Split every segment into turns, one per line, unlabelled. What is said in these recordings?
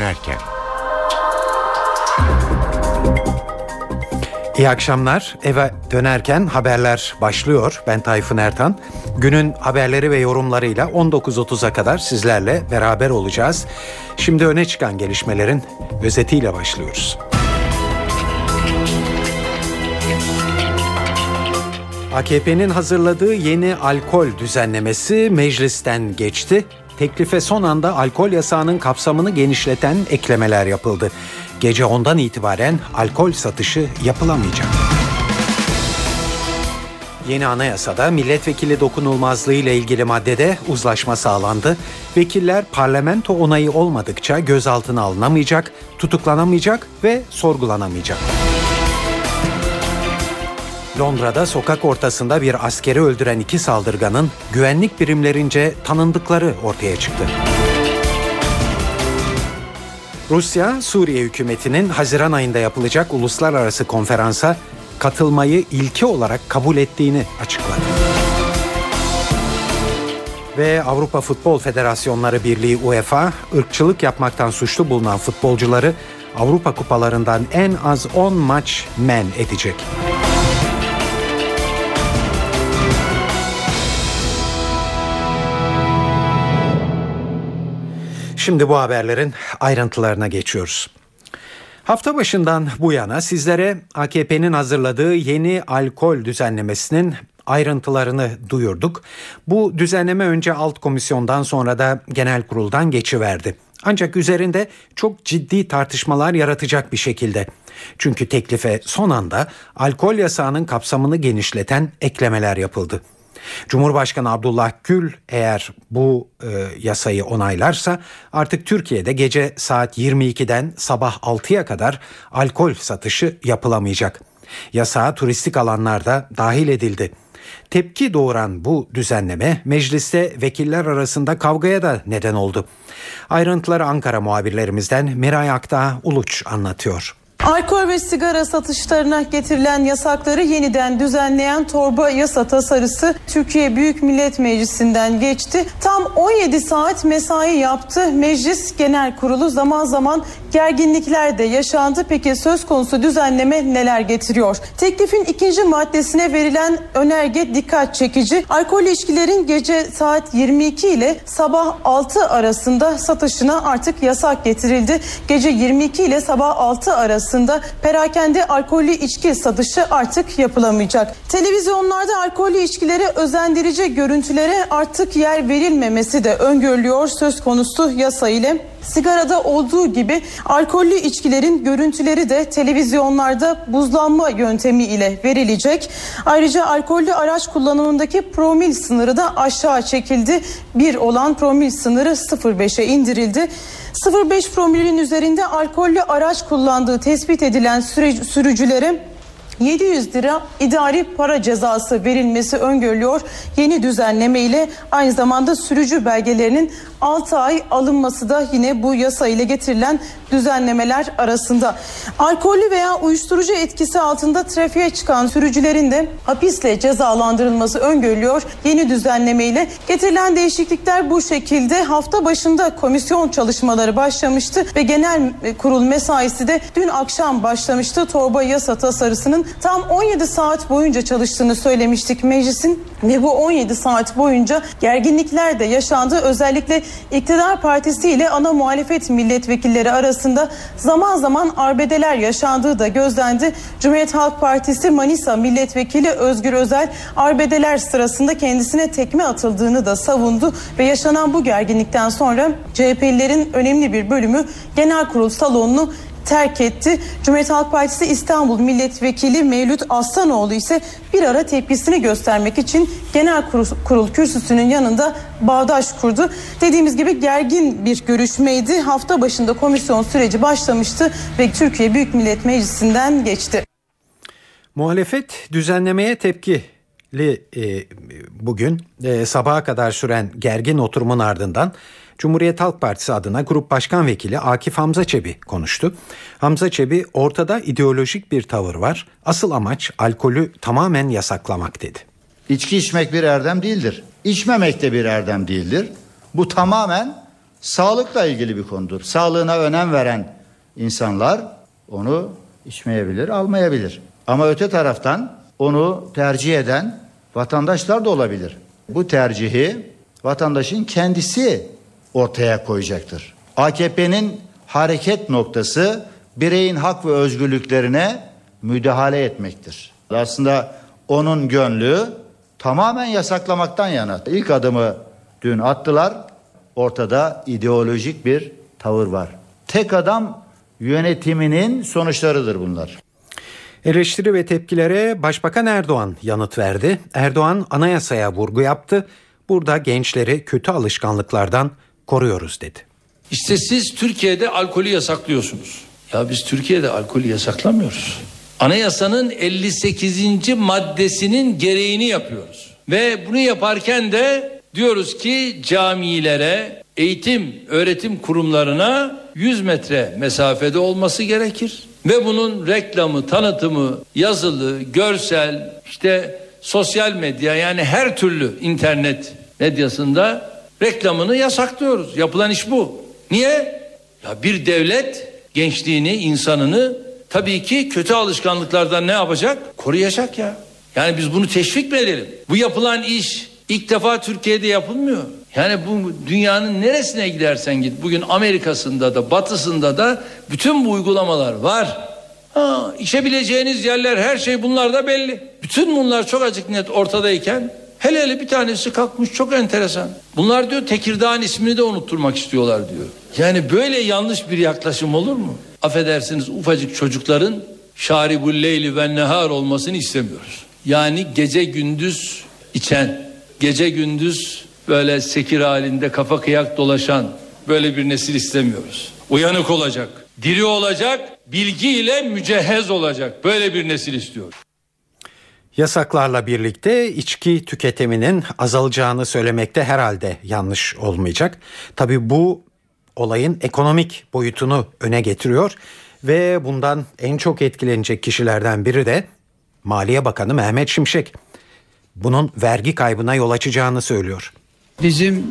dönerken.
İyi akşamlar. Eve dönerken haberler başlıyor. Ben Tayfun Ertan. Günün haberleri ve yorumlarıyla 19.30'a kadar sizlerle beraber olacağız. Şimdi öne çıkan gelişmelerin özetiyle başlıyoruz. AKP'nin hazırladığı yeni alkol düzenlemesi meclisten geçti. Teklife son anda alkol yasağının kapsamını genişleten eklemeler yapıldı. Gece ondan itibaren alkol satışı yapılamayacak. Yeni anayasada milletvekili dokunulmazlığı ile ilgili maddede uzlaşma sağlandı. Vekiller parlamento onayı olmadıkça gözaltına alınamayacak, tutuklanamayacak ve sorgulanamayacak. Londra'da sokak ortasında bir askeri öldüren iki saldırganın güvenlik birimlerince tanındıkları ortaya çıktı. Rusya, Suriye hükümetinin Haziran ayında yapılacak uluslararası konferansa katılmayı ilki olarak kabul ettiğini açıkladı. Ve Avrupa Futbol Federasyonları Birliği UEFA, ırkçılık yapmaktan suçlu bulunan futbolcuları Avrupa kupalarından en az 10 maç men edecek. Şimdi bu haberlerin ayrıntılarına geçiyoruz. Hafta başından bu yana sizlere AKP'nin hazırladığı yeni alkol düzenlemesinin ayrıntılarını duyurduk. Bu düzenleme önce alt komisyondan sonra da genel kuruldan geçiverdi. Ancak üzerinde çok ciddi tartışmalar yaratacak bir şekilde. Çünkü teklife son anda alkol yasağının kapsamını genişleten eklemeler yapıldı. Cumhurbaşkanı Abdullah Gül eğer bu e, yasayı onaylarsa artık Türkiye'de gece saat 22'den sabah 6'ya kadar alkol satışı yapılamayacak. Yasağa turistik alanlarda dahil edildi. Tepki doğuran bu düzenleme mecliste vekiller arasında kavgaya da neden oldu. Ayrıntıları Ankara muhabirlerimizden Miray Akta Uluç anlatıyor.
Alkol ve sigara satışlarına getirilen yasakları yeniden düzenleyen torba yasa tasarısı Türkiye Büyük Millet Meclisi'nden geçti. Tam 17 saat mesai yaptı. Meclis Genel Kurulu zaman zaman gerginlikler de yaşandı. Peki söz konusu düzenleme neler getiriyor? Teklifin ikinci maddesine verilen önerge dikkat çekici. Alkol içkilerin gece saat 22 ile sabah 6 arasında satışına artık yasak getirildi. Gece 22 ile sabah 6 arası arasında perakende alkollü içki satışı artık yapılamayacak. Televizyonlarda alkollü içkilere özendirici görüntülere artık yer verilmemesi de öngörülüyor söz konusu yasa ile. Sigarada olduğu gibi alkollü içkilerin görüntüleri de televizyonlarda buzlanma yöntemi ile verilecek. Ayrıca alkollü araç kullanımındaki promil sınırı da aşağı çekildi. Bir olan promil sınırı 0.5'e indirildi. 0.5 promilin üzerinde alkollü araç kullandığı tespit edilen sürücülere 700 lira idari para cezası verilmesi öngörülüyor. Yeni düzenleme ile aynı zamanda sürücü belgelerinin 6 ay alınması da yine bu yasa ile getirilen düzenlemeler arasında. Alkollü veya uyuşturucu etkisi altında trafiğe çıkan sürücülerin de hapisle cezalandırılması öngörülüyor. Yeni düzenleme ile getirilen değişiklikler bu şekilde hafta başında komisyon çalışmaları başlamıştı ve genel kurul mesaisi de dün akşam başlamıştı. Torba yasa tasarısının tam 17 saat boyunca çalıştığını söylemiştik meclisin ve bu 17 saat boyunca gerginlikler de yaşandı. Özellikle iktidar partisi ile ana muhalefet milletvekilleri arasında zaman zaman arbedeler yaşandığı da gözlendi. Cumhuriyet Halk Partisi Manisa milletvekili Özgür Özel arbedeler sırasında kendisine tekme atıldığını da savundu ve yaşanan bu gerginlikten sonra CHP'lilerin önemli bir bölümü genel kurul salonunu terk etti. Cumhuriyet Halk Partisi İstanbul Milletvekili Mevlüt Aslanoğlu ise bir ara tepkisini göstermek için genel kurul, kürsüsünün yanında bağdaş kurdu. Dediğimiz gibi gergin bir görüşmeydi. Hafta başında komisyon süreci başlamıştı ve Türkiye Büyük Millet Meclisi'nden geçti.
Muhalefet düzenlemeye tepki e, bugün e, sabaha kadar süren gergin oturumun ardından Cumhuriyet Halk Partisi adına Grup Başkan Vekili Akif Hamza Çebi konuştu. Hamza Çebi ortada ideolojik bir tavır var. Asıl amaç alkolü tamamen yasaklamak dedi.
İçki içmek bir erdem değildir. İçmemek de bir erdem değildir. Bu tamamen
sağlıkla ilgili bir konudur. Sağlığına önem veren insanlar onu içmeyebilir, almayabilir. Ama öte taraftan onu tercih eden vatandaşlar da olabilir. Bu tercihi vatandaşın kendisi ortaya koyacaktır. AKP'nin hareket noktası bireyin hak ve özgürlüklerine müdahale etmektir. Aslında onun gönlü tamamen yasaklamaktan yana. İlk adımı dün attılar. Ortada ideolojik bir tavır var. Tek adam yönetiminin sonuçlarıdır bunlar.
Eleştiri ve tepkilere Başbakan Erdoğan yanıt verdi. Erdoğan anayasaya vurgu yaptı. Burada gençleri kötü alışkanlıklardan koruyoruz dedi.
İşte siz Türkiye'de alkolü yasaklıyorsunuz. Ya biz Türkiye'de alkolü yasaklamıyoruz. Anayasanın 58. maddesinin gereğini yapıyoruz. Ve bunu yaparken de diyoruz ki camilere, eğitim, öğretim kurumlarına 100 metre mesafede olması gerekir. Ve bunun reklamı, tanıtımı, yazılı, görsel, işte sosyal medya yani her türlü internet medyasında reklamını yasaklıyoruz. Yapılan iş bu. Niye? Ya bir devlet gençliğini, insanını tabii ki kötü alışkanlıklardan ne yapacak? Koruyacak ya. Yani biz bunu teşvik mi edelim? Bu yapılan iş ilk defa Türkiye'de yapılmıyor. Yani bu dünyanın neresine gidersen git. Bugün Amerika'sında da batısında da bütün bu uygulamalar var. Ha, içebileceğiniz yerler her şey bunlar da belli. Bütün bunlar çok açık net ortadayken hele hele bir tanesi kalkmış çok enteresan. Bunlar diyor Tekirdağ'ın ismini de unutturmak istiyorlar diyor. Yani böyle yanlış bir yaklaşım olur mu? Affedersiniz ufacık çocukların şaribul leyli ve nehar olmasını istemiyoruz. Yani gece gündüz içen, gece gündüz böyle sekir halinde kafa kıyak dolaşan böyle bir nesil istemiyoruz. Uyanık olacak, diri olacak, bilgiyle mücehhez olacak. Böyle bir nesil istiyoruz.
Yasaklarla birlikte içki tüketiminin azalacağını söylemekte herhalde yanlış olmayacak. Tabii bu olayın ekonomik boyutunu öne getiriyor ve bundan en çok etkilenecek kişilerden biri de Maliye Bakanı Mehmet Şimşek. Bunun vergi kaybına yol açacağını söylüyor.
Bizim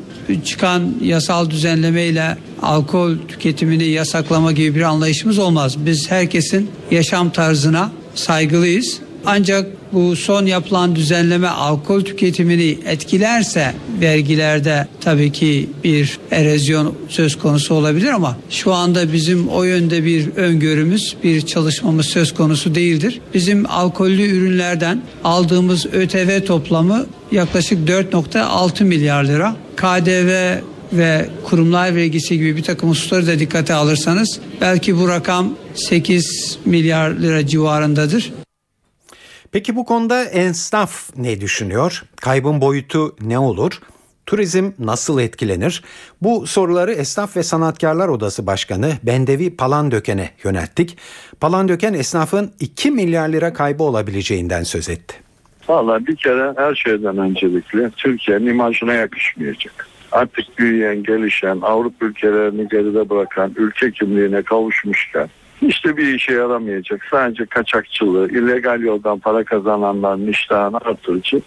çıkan yasal düzenlemeyle alkol tüketimini yasaklama gibi bir anlayışımız olmaz. Biz herkesin yaşam tarzına saygılıyız. Ancak bu son yapılan düzenleme alkol tüketimini etkilerse vergilerde tabii ki bir erozyon söz konusu olabilir ama şu anda bizim o yönde bir öngörümüz, bir çalışmamız söz konusu değildir. Bizim alkollü ürünlerden aldığımız ÖTV toplamı yaklaşık 4.6 milyar lira. KDV ve kurumlar vergisi gibi bir takım hususları da dikkate alırsanız belki bu rakam 8 milyar lira civarındadır.
Peki bu konuda esnaf ne düşünüyor? Kaybın boyutu ne olur? Turizm nasıl etkilenir? Bu soruları Esnaf ve Sanatkarlar Odası Başkanı Bendevi Palandöken'e yönelttik. Palandöken esnafın 2 milyar lira kaybı olabileceğinden söz etti.
Valla bir kere her şeyden öncelikle Türkiye'nin imajına yakışmayacak. Artık büyüyen, gelişen, Avrupa ülkelerini geride bırakan, ülke kimliğine kavuşmuşken işte bir işe yaramayacak. Sadece kaçakçılığı, illegal yoldan para kazananların iştahını artırıcı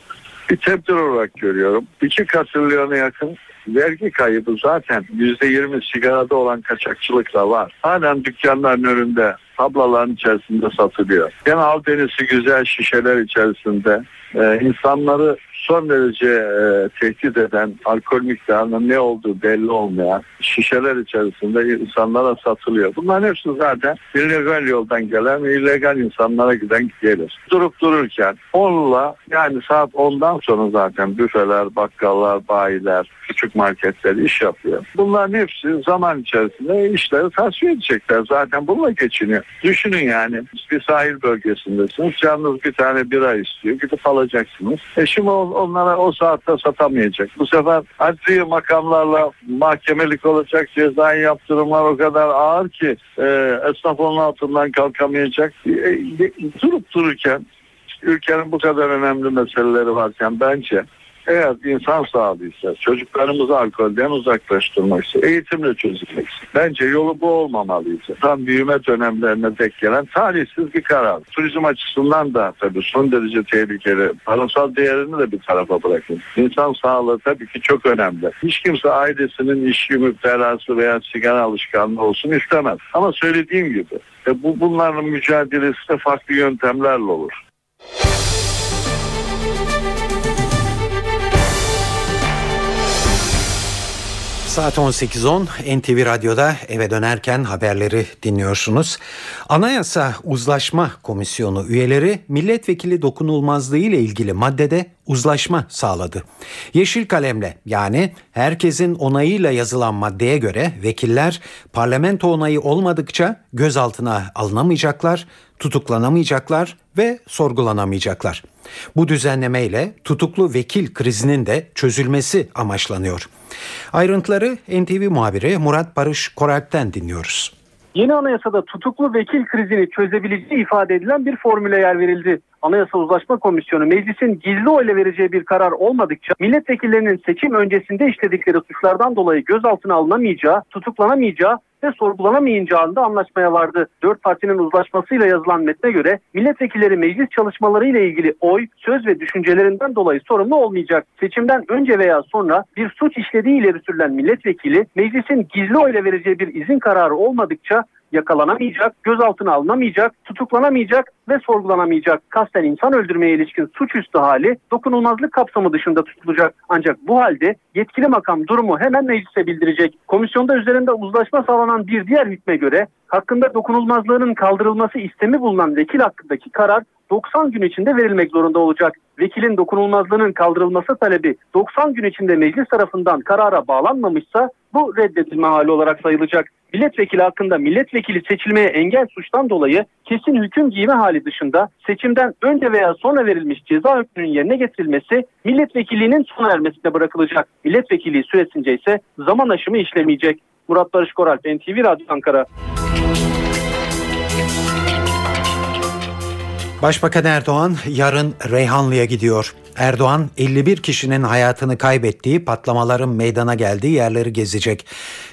bir tedbir olarak görüyorum. İki katrilyona yakın vergi kaybı zaten yüzde yirmi sigarada olan kaçakçılıkla var. Halen dükkanların önünde tablaların içerisinde satılıyor. Gene albenisi güzel şişeler içerisinde e, insanları son derece e, tehdit eden alkol miktarının ne olduğu belli olmayan şişeler içerisinde insanlara satılıyor. Bunların hepsi zaten illegal yoldan gelen ve illegal insanlara giden gelir. Durup dururken onunla yani saat 10'dan sonra zaten büfeler, bakkallar, bayiler, küçük marketler iş yapıyor. Bunların hepsi zaman içerisinde işleri tasfiye edecekler. Zaten bununla geçiniyor. Düşünün yani bir sahil bölgesindesiniz. Canınız bir tane bira istiyor. Gidip alacaksınız. E şimdi onlara o saatte satamayacak. Bu sefer adli makamlarla mahkemelik olacak cezai yaptırımlar o kadar ağır ki e, esnaf onun altından kalkamayacak. E, e, durup dururken ülkenin bu kadar önemli meseleleri varken bence Eğer insan sağlığıysa, çocuklarımızı alkolden uzaklaştırmaksa, eğitimle çözülmekse. Bence yolu bu olmamalıydı. Tam büyüme dönemlerine denk gelen talihsiz bir karar. Turizm açısından da tabii son derece tehlikeli. Parasal değerini de bir tarafa bırakın. İnsan sağlığı tabii ki çok önemli. Hiç kimse ailesinin işi müptelası veya sigara alışkanlığı olsun istemez. Ama söylediğim gibi e, bu bunların mücadelesi de farklı yöntemlerle olur.
Saat 18.10 NTV Radyo'da eve dönerken haberleri dinliyorsunuz. Anayasa Uzlaşma Komisyonu üyeleri milletvekili dokunulmazlığı ile ilgili maddede uzlaşma sağladı. Yeşil kalemle yani herkesin onayıyla yazılan maddeye göre vekiller parlamento onayı olmadıkça gözaltına alınamayacaklar, tutuklanamayacaklar ve sorgulanamayacaklar. Bu düzenlemeyle tutuklu vekil krizinin de çözülmesi amaçlanıyor. Ayrıntıları NTV muhabiri Murat Barış Korak'ten dinliyoruz.
Yeni anayasada tutuklu vekil krizini çözebileceği ifade edilen bir formüle yer verildi. Anayasa Uzlaşma Komisyonu meclisin gizli oyla vereceği bir karar olmadıkça milletvekillerinin seçim öncesinde işledikleri suçlardan dolayı gözaltına alınamayacağı, tutuklanamayacağı ve sorgulanamayacağında anlaşmaya vardı. Dört partinin uzlaşmasıyla yazılan metne göre milletvekilleri meclis çalışmaları ile ilgili oy, söz ve düşüncelerinden dolayı sorumlu olmayacak. Seçimden önce veya sonra bir suç işlediği ileri sürülen milletvekili meclisin gizli oyla vereceği bir izin kararı olmadıkça yakalanamayacak, gözaltına alınamayacak, tutuklanamayacak ve sorgulanamayacak. Kasten insan öldürmeye ilişkin suçüstü hali dokunulmazlık kapsamı dışında tutulacak. Ancak bu halde yetkili makam durumu hemen meclise bildirecek. Komisyonda üzerinde uzlaşma sağlanan bir diğer hükme göre hakkında dokunulmazlığının kaldırılması istemi bulunan vekil hakkındaki karar 90 gün içinde verilmek zorunda olacak. Vekilin dokunulmazlığının kaldırılması talebi 90 gün içinde meclis tarafından karara bağlanmamışsa bu reddedilme hali olarak sayılacak. Milletvekili hakkında milletvekili seçilmeye engel suçtan dolayı kesin hüküm giyme hali dışında seçimden önce veya sonra verilmiş ceza hükmünün yerine getirilmesi milletvekilliğinin sona ermesine bırakılacak. Milletvekilliği süresince ise zaman aşımı işlemeyecek. Murat Barış Koralp, NTV Radyo Ankara.
Başbakan Erdoğan yarın Reyhanlı'ya gidiyor. Erdoğan 51 kişinin hayatını kaybettiği patlamaların meydana geldiği yerleri gezecek.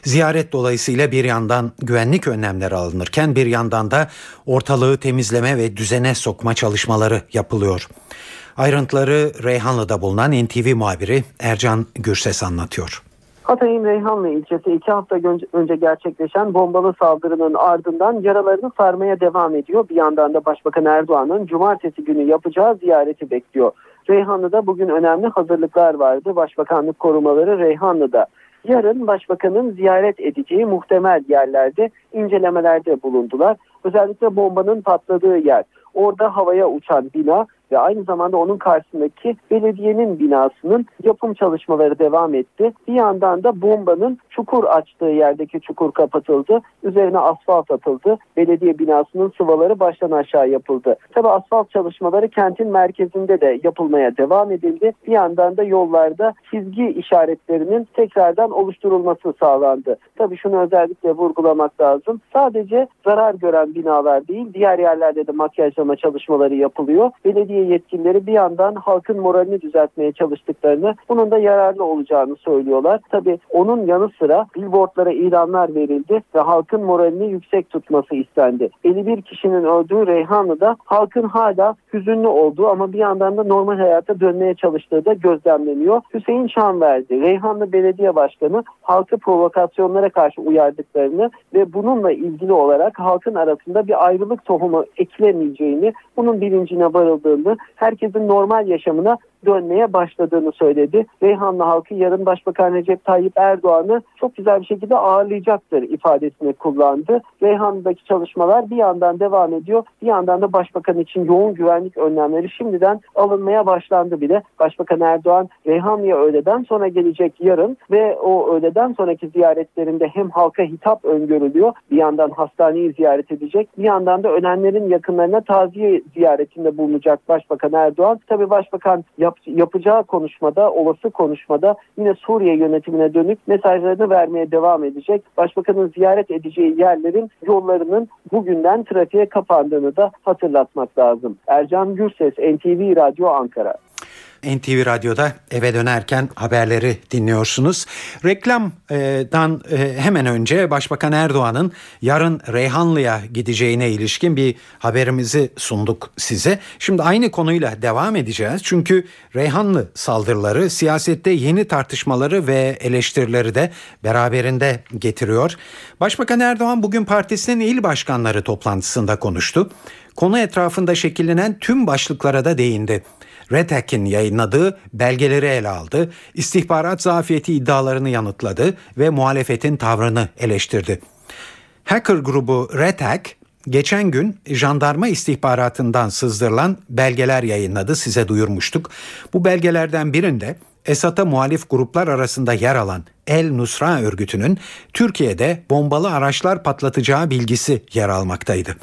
Ziyaret dolayısıyla bir yandan güvenlik önlemleri alınırken bir yandan da ortalığı temizleme ve düzene sokma çalışmaları yapılıyor. Ayrıntıları Reyhanlı'da bulunan NTV muhabiri Ercan Gürses anlatıyor.
Hatay'ın Reyhanlı ilçesi iki hafta önce gerçekleşen bombalı saldırının ardından yaralarını sarmaya devam ediyor. Bir yandan da Başbakan Erdoğan'ın cumartesi günü yapacağı ziyareti bekliyor. Reyhanlı'da bugün önemli hazırlıklar vardı. Başbakanlık korumaları Reyhanlı'da. Yarın başbakanın ziyaret edeceği muhtemel yerlerde incelemelerde bulundular. Özellikle bombanın patladığı yer. Orada havaya uçan bina ve aynı zamanda onun karşısındaki belediyenin binasının yapım çalışmaları devam etti. Bir yandan da bombanın çukur açtığı yerdeki çukur kapatıldı. Üzerine asfalt atıldı. Belediye binasının sıvaları baştan aşağı yapıldı. Tabi asfalt çalışmaları kentin merkezinde de yapılmaya devam edildi. Bir yandan da yollarda çizgi işaretlerinin tekrardan oluşturulması sağlandı. Tabi şunu özellikle vurgulamak lazım. Sadece zarar gören binalar değil diğer yerlerde de makyajlama çalışmaları yapılıyor. Belediye yetkilileri bir yandan halkın moralini düzeltmeye çalıştıklarını bunun da yararlı olacağını söylüyorlar. Tabi onun yanı sıra billboardlara ilanlar verildi ve halkın moralini yüksek tutması istendi. 51 kişinin öldüğü Reyhanlı'da halkın hala hüzünlü olduğu ama bir yandan da normal hayata dönmeye çalıştığı da gözlemleniyor. Hüseyin Şanverdi, Reyhanlı Belediye Başkanı halkı provokasyonlara karşı uyardıklarını ve bununla ilgili olarak halkın arasında bir ayrılık tohumu ekilemeyeceğini, bunun bilincine varıldığını, herkesin normal yaşamına dönmeye başladığını söyledi. Reyhanlı halkı yarın Başbakan Recep Tayyip Erdoğan'ı çok güzel bir şekilde ağırlayacaktır ifadesini kullandı. Reyhanlı'daki çalışmalar bir yandan devam ediyor. Bir yandan da Başbakan için yoğun güvenlik önlemleri şimdiden alınmaya başlandı bile. Başbakan Erdoğan Reyhanlı'ya öğleden sonra gelecek yarın ve o öğleden sonraki ziyaretlerinde hem halka hitap öngörülüyor. Bir yandan hastaneyi ziyaret edecek. Bir yandan da ölenlerin yakınlarına taziye ziyaretinde bulunacak Başbakan Erdoğan. Tabi Başbakan yap, yapacağı konuşmada, olası konuşmada yine Suriye yönetimine dönük mesajlarını vermeye devam edecek. Başbakanın ziyaret edeceği yerlerin yollarının bugünden trafiğe kapandığını da hatırlatmak lazım. Ercan Gürses, NTV Radyo Ankara.
NTV Radyo'da eve dönerken haberleri dinliyorsunuz. Reklamdan e, hemen önce Başbakan Erdoğan'ın yarın Reyhanlı'ya gideceğine ilişkin bir haberimizi sunduk size. Şimdi aynı konuyla devam edeceğiz. Çünkü Reyhanlı saldırıları siyasette yeni tartışmaları ve eleştirileri de beraberinde getiriyor. Başbakan Erdoğan bugün partisinin il başkanları toplantısında konuştu. Konu etrafında şekillenen tüm başlıklara da değindi. RETEK'in yayınladığı belgeleri ele aldı, istihbarat zafiyeti iddialarını yanıtladı ve muhalefetin tavrını eleştirdi. Hacker grubu RETEK geçen gün jandarma istihbaratından sızdırılan belgeler yayınladı size duyurmuştuk. Bu belgelerden birinde Esad'a muhalif gruplar arasında yer alan El Nusra örgütünün Türkiye'de bombalı araçlar patlatacağı bilgisi yer almaktaydı.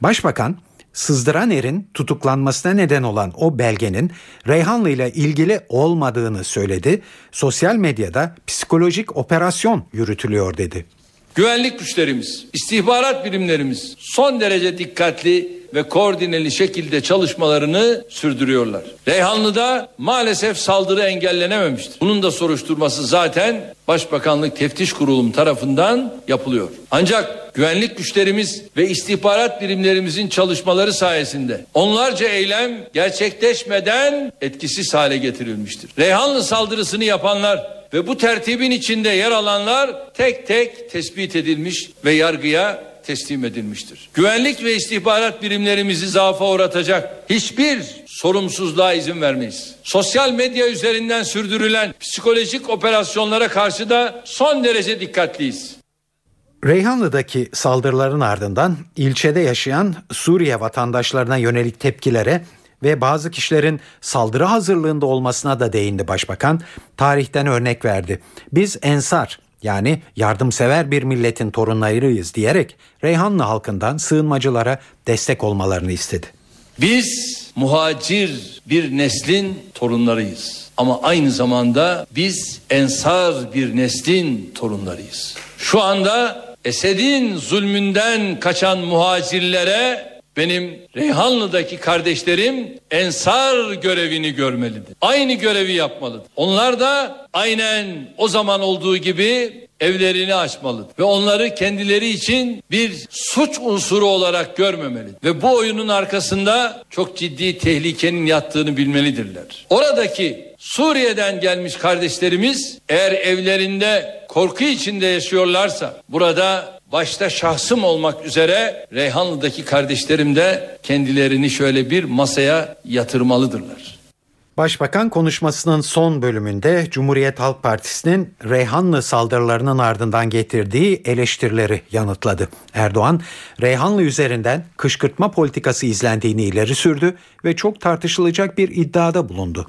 Başbakan sızdıran erin tutuklanmasına neden olan o belgenin Reyhanlı ile ilgili olmadığını söyledi. Sosyal medyada psikolojik operasyon yürütülüyor dedi.
Güvenlik güçlerimiz, istihbarat birimlerimiz son derece dikkatli ve koordineli şekilde çalışmalarını sürdürüyorlar. Reyhanlı'da maalesef saldırı engellenememiştir. Bunun da soruşturması zaten Başbakanlık Teftiş Kurulu tarafından yapılıyor. Ancak güvenlik güçlerimiz ve istihbarat birimlerimizin çalışmaları sayesinde onlarca eylem gerçekleşmeden etkisiz hale getirilmiştir. Reyhanlı saldırısını yapanlar ve bu tertibin içinde yer alanlar tek tek tespit edilmiş ve yargıya teslim edilmiştir. Güvenlik ve istihbarat birimlerimizi zaafa uğratacak hiçbir sorumsuzluğa izin vermeyiz. Sosyal medya üzerinden sürdürülen psikolojik operasyonlara karşı da son derece dikkatliyiz.
Reyhanlı'daki saldırıların ardından ilçede yaşayan Suriye vatandaşlarına yönelik tepkilere ve bazı kişilerin saldırı hazırlığında olmasına da değindi başbakan. Tarihten örnek verdi. Biz ensar yani yardımsever bir milletin torunlarıyız diyerek Reyhanlı halkından sığınmacılara destek olmalarını istedi.
Biz muhacir bir neslin torunlarıyız. Ama aynı zamanda biz ensar bir neslin torunlarıyız. Şu anda Esed'in zulmünden kaçan muhacirlere benim Reyhanlı'daki kardeşlerim ensar görevini görmelidir. Aynı görevi yapmalıdır. Onlar da aynen o zaman olduğu gibi evlerini açmalıdır. Ve onları kendileri için bir suç unsuru olarak görmemelidir. Ve bu oyunun arkasında çok ciddi tehlikenin yattığını bilmelidirler. Oradaki Suriye'den gelmiş kardeşlerimiz eğer evlerinde korku içinde yaşıyorlarsa burada başta şahsım olmak üzere Reyhanlı'daki kardeşlerim de kendilerini şöyle bir masaya yatırmalıdırlar.
Başbakan konuşmasının son bölümünde Cumhuriyet Halk Partisi'nin Reyhanlı saldırılarının ardından getirdiği eleştirileri yanıtladı. Erdoğan, Reyhanlı üzerinden kışkırtma politikası izlendiğini ileri sürdü ve çok tartışılacak bir iddiada bulundu.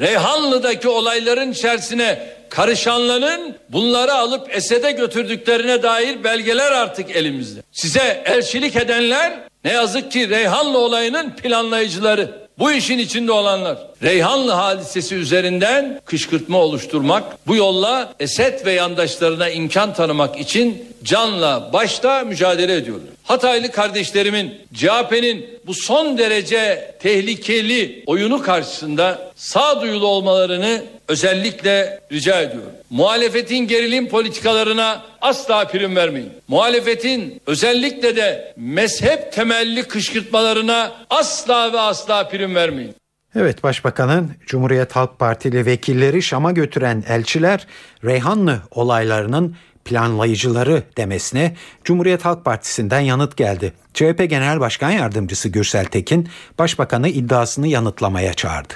Reyhanlı'daki olayların içerisine karışanların bunları alıp Esed'e götürdüklerine dair belgeler artık elimizde. Size elçilik edenler ne yazık ki Reyhanlı olayının planlayıcıları. Bu işin içinde olanlar Reyhanlı hadisesi üzerinden kışkırtma oluşturmak, bu yolla Esed ve yandaşlarına imkan tanımak için canla başta mücadele ediyorlar. Hataylı kardeşlerimin CHP'nin bu son derece tehlikeli oyunu karşısında sağduyulu olmalarını özellikle rica ediyorum. Muhalefetin gerilim politikalarına asla prim vermeyin. Muhalefetin özellikle de mezhep temelli kışkırtmalarına asla ve asla prim vermeyin.
Evet Başbakanın Cumhuriyet Halk Partili vekilleri Şam'a götüren elçiler Reyhanlı olaylarının planlayıcıları demesine Cumhuriyet Halk Partisi'nden yanıt geldi. CHP Genel Başkan Yardımcısı Gürsel Tekin Başbakanı iddiasını yanıtlamaya çağırdı.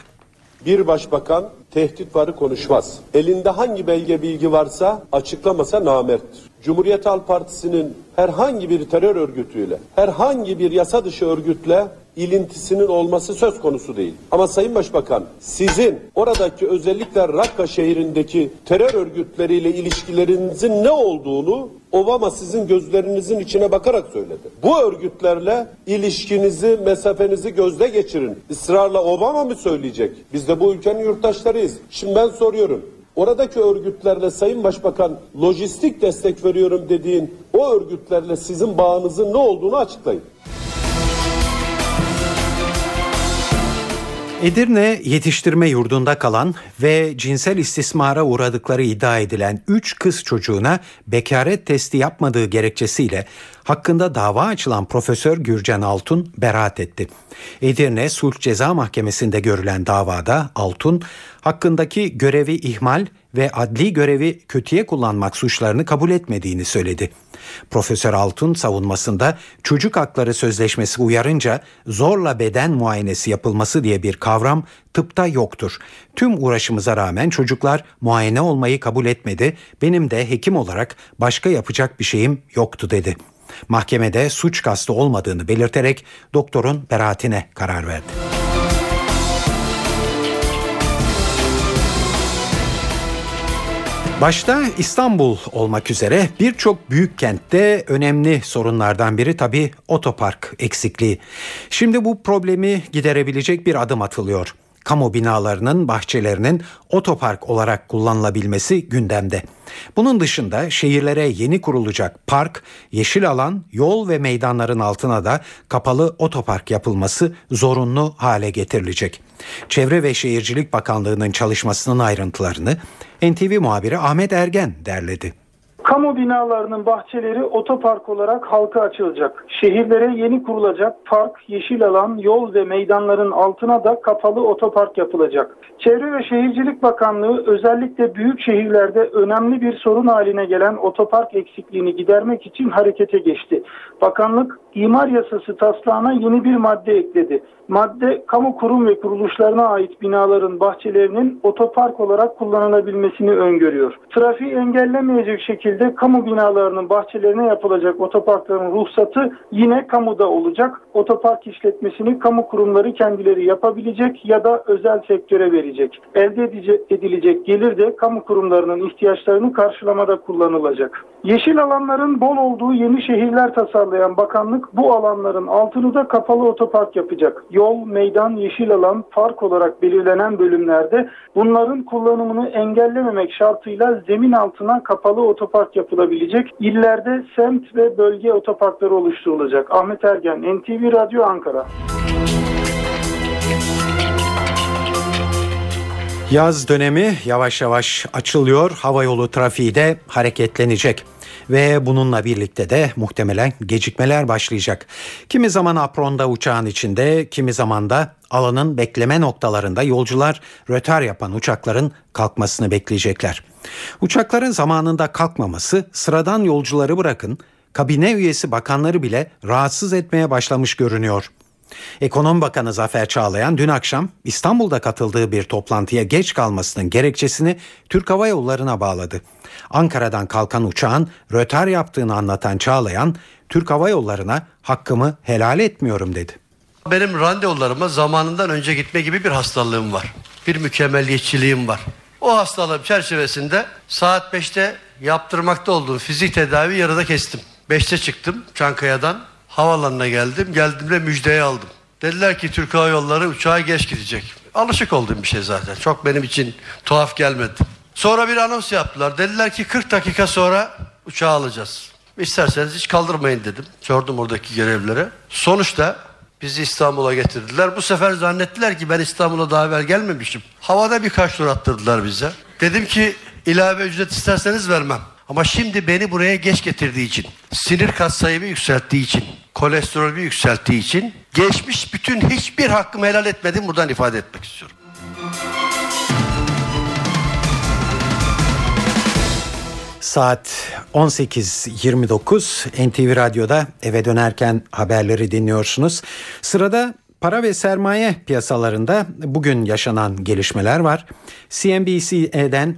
Bir başbakan tehdit varı konuşmaz. Elinde hangi belge bilgi varsa açıklamasa namerttir. Cumhuriyet Halk Partisi'nin herhangi bir terör örgütüyle, herhangi bir yasa dışı örgütle ilintisinin olması söz konusu değil. Ama Sayın Başbakan sizin oradaki özellikle Rakka şehrindeki terör örgütleriyle ilişkilerinizin ne olduğunu Obama sizin gözlerinizin içine bakarak söyledi. Bu örgütlerle ilişkinizi, mesafenizi gözde geçirin. Israrla Obama mı söyleyecek? Biz de bu ülkenin yurttaşlarıyız. Şimdi ben soruyorum. Oradaki örgütlerle Sayın Başbakan lojistik destek veriyorum dediğin o örgütlerle sizin bağınızın ne olduğunu açıklayın.
Edirne yetiştirme yurdunda kalan ve cinsel istismara uğradıkları iddia edilen 3 kız çocuğuna bekaret testi yapmadığı gerekçesiyle hakkında dava açılan Profesör Gürcan Altun beraat etti. Edirne Sulh Ceza Mahkemesi'nde görülen davada Altun hakkındaki görevi ihmal ve adli görevi kötüye kullanmak suçlarını kabul etmediğini söyledi. Profesör Altun savunmasında çocuk hakları sözleşmesi uyarınca zorla beden muayenesi yapılması diye bir kavram tıpta yoktur. Tüm uğraşımıza rağmen çocuklar muayene olmayı kabul etmedi. Benim de hekim olarak başka yapacak bir şeyim yoktu dedi. Mahkemede suç kastı olmadığını belirterek doktorun beraatine karar verdi. Başta İstanbul olmak üzere birçok büyük kentte önemli sorunlardan biri tabii otopark eksikliği. Şimdi bu problemi giderebilecek bir adım atılıyor. Kamu binalarının bahçelerinin otopark olarak kullanılabilmesi gündemde. Bunun dışında şehirlere yeni kurulacak park, yeşil alan, yol ve meydanların altına da kapalı otopark yapılması zorunlu hale getirilecek. Çevre ve Şehircilik Bakanlığı'nın çalışmasının ayrıntılarını NTV muhabiri Ahmet Ergen derledi.
Kamu binalarının bahçeleri otopark olarak halka açılacak. Şehirlere yeni kurulacak park, yeşil alan, yol ve meydanların altına da kapalı otopark yapılacak. Çevre ve Şehircilik Bakanlığı özellikle büyük şehirlerde önemli bir sorun haline gelen otopark eksikliğini gidermek için harekete geçti. Bakanlık imar yasası taslağına yeni bir madde ekledi. Madde kamu kurum ve kuruluşlarına ait binaların bahçelerinin otopark olarak kullanılabilmesini öngörüyor. Trafiği engellemeyecek şekilde kamu binalarının bahçelerine yapılacak otoparkların ruhsatı yine kamuda olacak. Otopark işletmesini kamu kurumları kendileri yapabilecek ya da özel sektöre verecek. Elde edilecek gelir de kamu kurumlarının ihtiyaçlarını karşılamada kullanılacak. Yeşil alanların bol olduğu yeni şehirler tasarlayan bakanlık bu alanların altını da kapalı otopark yapacak yol, meydan, yeşil alan, park olarak belirlenen bölümlerde bunların kullanımını engellememek şartıyla zemin altına kapalı otopark yapılabilecek. İllerde semt ve bölge otoparkları oluşturulacak. Ahmet Ergen, NTV Radyo Ankara.
Yaz dönemi yavaş yavaş açılıyor. Hava yolu trafiği de hareketlenecek ve bununla birlikte de muhtemelen gecikmeler başlayacak. Kimi zaman apronda uçağın içinde, kimi zaman da alanın bekleme noktalarında yolcular rötar yapan uçakların kalkmasını bekleyecekler. Uçakların zamanında kalkmaması sıradan yolcuları bırakın kabine üyesi bakanları bile rahatsız etmeye başlamış görünüyor. Ekonomi Bakanı Zafer Çağlayan dün akşam İstanbul'da katıldığı bir toplantıya geç kalmasının gerekçesini Türk Hava Yolları'na bağladı. Ankara'dan kalkan uçağın rötar yaptığını anlatan Çağlayan, Türk Hava Yolları'na hakkımı helal etmiyorum dedi.
Benim randevularıma zamanından önce gitme gibi bir hastalığım var. Bir mükemmelliyetçiliğim var. O hastalığım çerçevesinde saat 5'te yaptırmakta olduğum fizik tedavi yarıda kestim. 5'te çıktım Çankaya'dan Havalanına geldim. Geldiğimde müjdeyi aldım. Dediler ki Türk Hava Yolları uçağa geç gidecek. Alışık olduğum bir şey zaten. Çok benim için tuhaf gelmedi. Sonra bir anons yaptılar. Dediler ki 40 dakika sonra uçağı alacağız. İsterseniz hiç kaldırmayın dedim. Sordum oradaki görevlilere. Sonuçta bizi İstanbul'a getirdiler. Bu sefer zannettiler ki ben İstanbul'a daha evvel gelmemişim. Havada birkaç tur attırdılar bize. Dedim ki ilave ücret isterseniz vermem. Ama şimdi beni buraya geç getirdiği için, sinir katsayımı yükselttiği için, kolesterolü yükselttiği için geçmiş bütün hiçbir hakkımı helal etmedim buradan ifade etmek istiyorum.
Saat 18.29 NTV Radyo'da eve dönerken haberleri dinliyorsunuz. Sırada para ve sermaye piyasalarında bugün yaşanan gelişmeler var. CNBC'den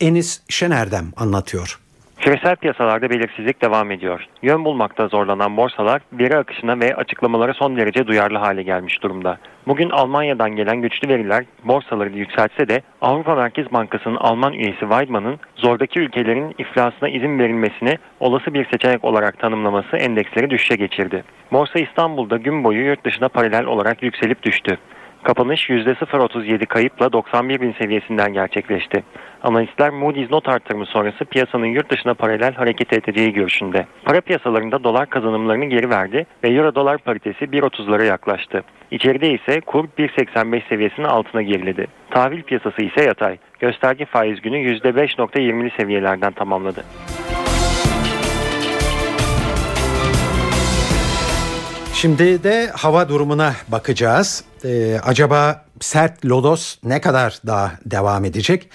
Enis Şenerdem anlatıyor.
Küresel piyasalarda belirsizlik devam ediyor. Yön bulmakta zorlanan borsalar veri akışına ve açıklamalara son derece duyarlı hale gelmiş durumda. Bugün Almanya'dan gelen güçlü veriler borsaları yükseltse de Avrupa Merkez Bankası'nın Alman üyesi Weidmann'ın zordaki ülkelerin iflasına izin verilmesini olası bir seçenek olarak tanımlaması endeksleri düşüşe geçirdi. Borsa İstanbul'da gün boyu yurt dışına paralel olarak yükselip düştü. Kapanış %0.37 kayıpla 91 bin seviyesinden gerçekleşti. Analistler Moody's not artırımı sonrası piyasanın yurt dışına paralel hareket edeceği görüşünde. Para piyasalarında dolar kazanımlarını geri verdi ve euro dolar paritesi 1.30'lara yaklaştı. İçeride ise kur 1.85 seviyesinin altına geriledi. Tahvil piyasası ise yatay. Gösterge faiz günü %5.20'li seviyelerden tamamladı.
Şimdi de hava durumuna bakacağız. Ee, acaba sert lodos ne kadar daha devam edecek?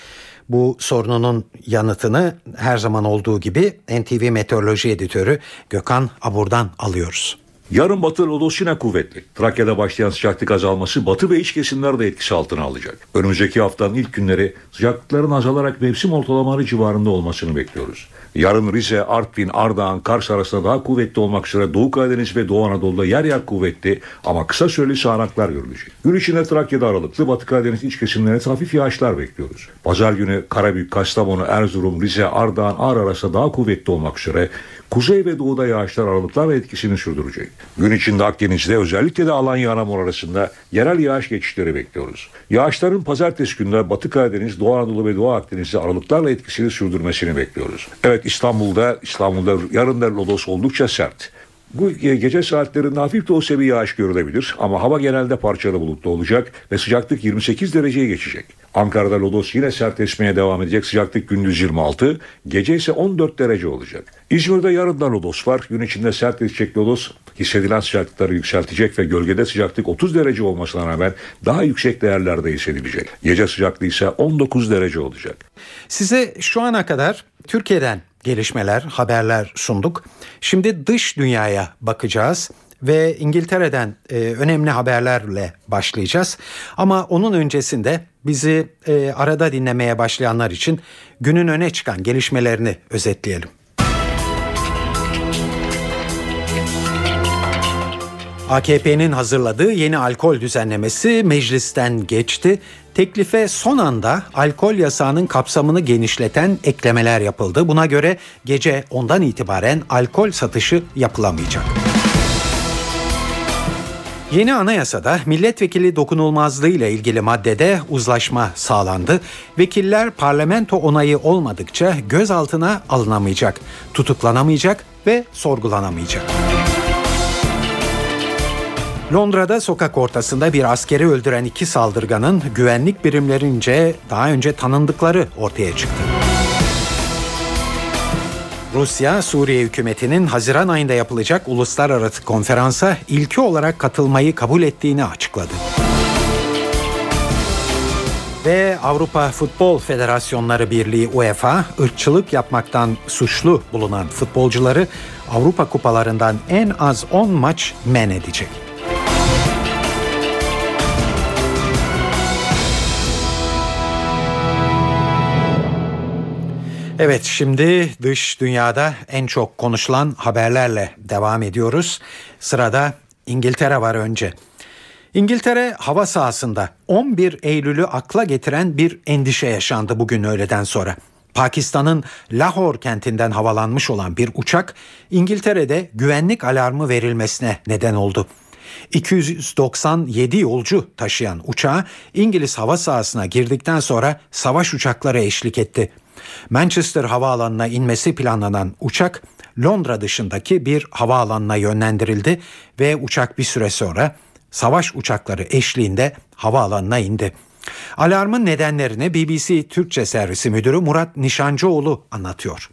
Bu sorununun yanıtını her zaman olduğu gibi NTV Meteoroloji Editörü Gökhan Abur'dan alıyoruz.
Yarın batı lodos yine kuvvetli. Trakya'da başlayan sıcaklık azalması batı ve iç kesimler de etkisi altına alacak. Önümüzdeki haftanın ilk günleri sıcaklıkların azalarak mevsim ortalamaları civarında olmasını bekliyoruz. Yarın Rize, Artvin, Ardahan, Kars arasında daha kuvvetli olmak üzere Doğu Karadeniz ve Doğu Anadolu'da yer yer kuvvetli ama kısa süreli sağanaklar görülecek. Gün içinde Trakya'da aralıklı, Batı Karadeniz iç kesimlerine hafif yağışlar bekliyoruz. Pazar günü Karabük, Kastamonu, Erzurum, Rize, Ardahan, Ağrı arasında daha kuvvetli olmak üzere Kuzey ve doğuda yağışlar aralıklarla etkisini sürdürecek. Gün içinde Akdeniz'de özellikle de Alanya Anamur arasında yerel yağış geçişleri bekliyoruz. Yağışların pazartesi günde Batı Karadeniz, Doğu Anadolu ve Doğu Akdeniz'de aralıklarla etkisini sürdürmesini bekliyoruz. Evet İstanbul'da İstanbul'da yarın da lodos oldukça sert. Bu gece saatlerinde hafif de olsa bir yağış görülebilir ama hava genelde parçalı bulutlu olacak ve sıcaklık 28 dereceye geçecek. Ankara'da lodos yine sert esmeye devam edecek. Sıcaklık gündüz 26, gece ise 14 derece olacak. İzmir'de yarın da lodos var. Gün içinde sert esecek lodos hissedilen sıcaklıkları yükseltecek ve gölgede sıcaklık 30 derece olmasına rağmen daha yüksek değerlerde hissedilecek. Gece sıcaklığı ise 19 derece olacak.
Size şu ana kadar Türkiye'den gelişmeler, haberler sunduk. Şimdi dış dünyaya bakacağız ve İngiltere'den e, önemli haberlerle başlayacağız. Ama onun öncesinde bizi e, arada dinlemeye başlayanlar için günün öne çıkan gelişmelerini özetleyelim. AKP'nin hazırladığı yeni alkol düzenlemesi meclisten geçti. Teklife son anda alkol yasağının kapsamını genişleten eklemeler yapıldı. Buna göre gece ondan itibaren alkol satışı yapılamayacak. Yeni anayasada milletvekili dokunulmazlığı ile ilgili maddede uzlaşma sağlandı. Vekiller parlamento onayı olmadıkça gözaltına alınamayacak, tutuklanamayacak ve sorgulanamayacak. Londra'da sokak ortasında bir askeri öldüren iki saldırganın güvenlik birimlerince daha önce tanındıkları ortaya çıktı. Rusya, Suriye hükümetinin Haziran ayında yapılacak uluslararası konferansa ilki olarak katılmayı kabul ettiğini açıkladı. Ve Avrupa Futbol Federasyonları Birliği UEFA, ırkçılık yapmaktan suçlu bulunan futbolcuları Avrupa kupalarından en az 10 maç men edecek. Evet şimdi dış dünyada en çok konuşulan haberlerle devam ediyoruz. Sırada İngiltere var önce. İngiltere hava sahasında 11 Eylül'ü akla getiren bir endişe yaşandı bugün öğleden sonra. Pakistan'ın Lahore kentinden havalanmış olan bir uçak İngiltere'de güvenlik alarmı verilmesine neden oldu. 297 yolcu taşıyan uçağa İngiliz hava sahasına girdikten sonra savaş uçakları eşlik etti. Manchester havaalanına inmesi planlanan uçak Londra dışındaki bir havaalanına yönlendirildi ve uçak bir süre sonra savaş uçakları eşliğinde havaalanına indi. Alarmın nedenlerini BBC Türkçe Servisi Müdürü Murat Nişancıoğlu anlatıyor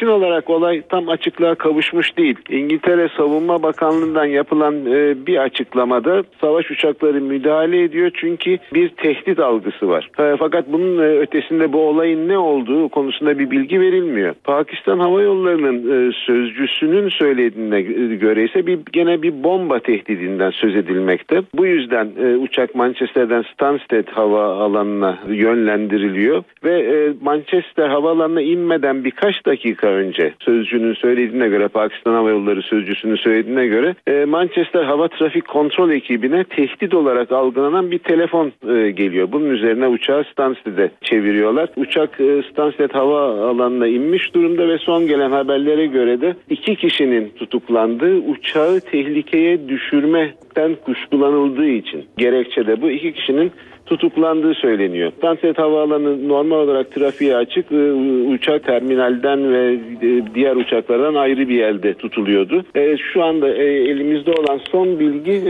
kesin olarak olay tam açıklığa kavuşmuş değil. İngiltere Savunma Bakanlığı'ndan yapılan e, bir açıklamada savaş uçakları müdahale ediyor çünkü bir tehdit algısı var. E, fakat bunun e, ötesinde bu olayın ne olduğu konusunda bir bilgi verilmiyor. Pakistan Hava Yolları'nın e, sözcüsünün söylediğine göre ise bir gene bir bomba tehdidinden söz edilmekte. Bu yüzden e, uçak Manchester'den Stansted hava alanına yönlendiriliyor ve e, Manchester havaalanına inmeden birkaç dakika önce sözcünün söylediğine göre Pakistan Hava Yolları sözcüsünün söylediğine göre e, Manchester Hava Trafik Kontrol ekibine tehdit olarak algılanan bir telefon e, geliyor. Bunun üzerine uçağı Stansted'e çeviriyorlar. Uçak e, Stansted hava alanına inmiş durumda ve son gelen haberlere göre de iki kişinin tutuklandığı uçağı tehlikeye düşürmekten kuşkulanıldığı için gerekçe de bu iki kişinin tutuklandığı söyleniyor. Stansted Havaalanı normal olarak trafiğe açık. E, uçak terminalden ve e, diğer uçaklardan ayrı bir yerde tutuluyordu. E, şu anda elimizde olan son bilgi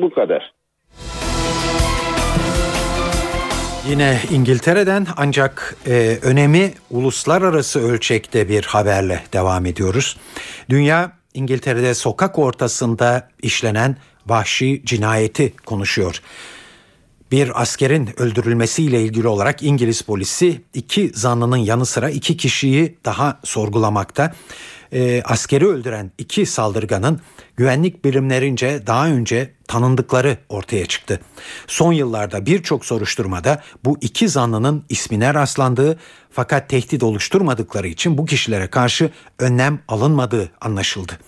bu kadar.
Yine İngiltere'den ancak e, önemi uluslararası ölçekte bir haberle devam ediyoruz. Dünya İngiltere'de sokak ortasında işlenen vahşi cinayeti konuşuyor. Bir askerin öldürülmesiyle ilgili olarak İngiliz polisi iki zanlının yanı sıra iki kişiyi daha sorgulamakta. E, askeri öldüren iki saldırganın güvenlik birimlerince daha önce tanındıkları ortaya çıktı. Son yıllarda birçok soruşturmada bu iki zanlının ismine rastlandığı fakat tehdit oluşturmadıkları için bu kişilere karşı önlem alınmadığı anlaşıldı.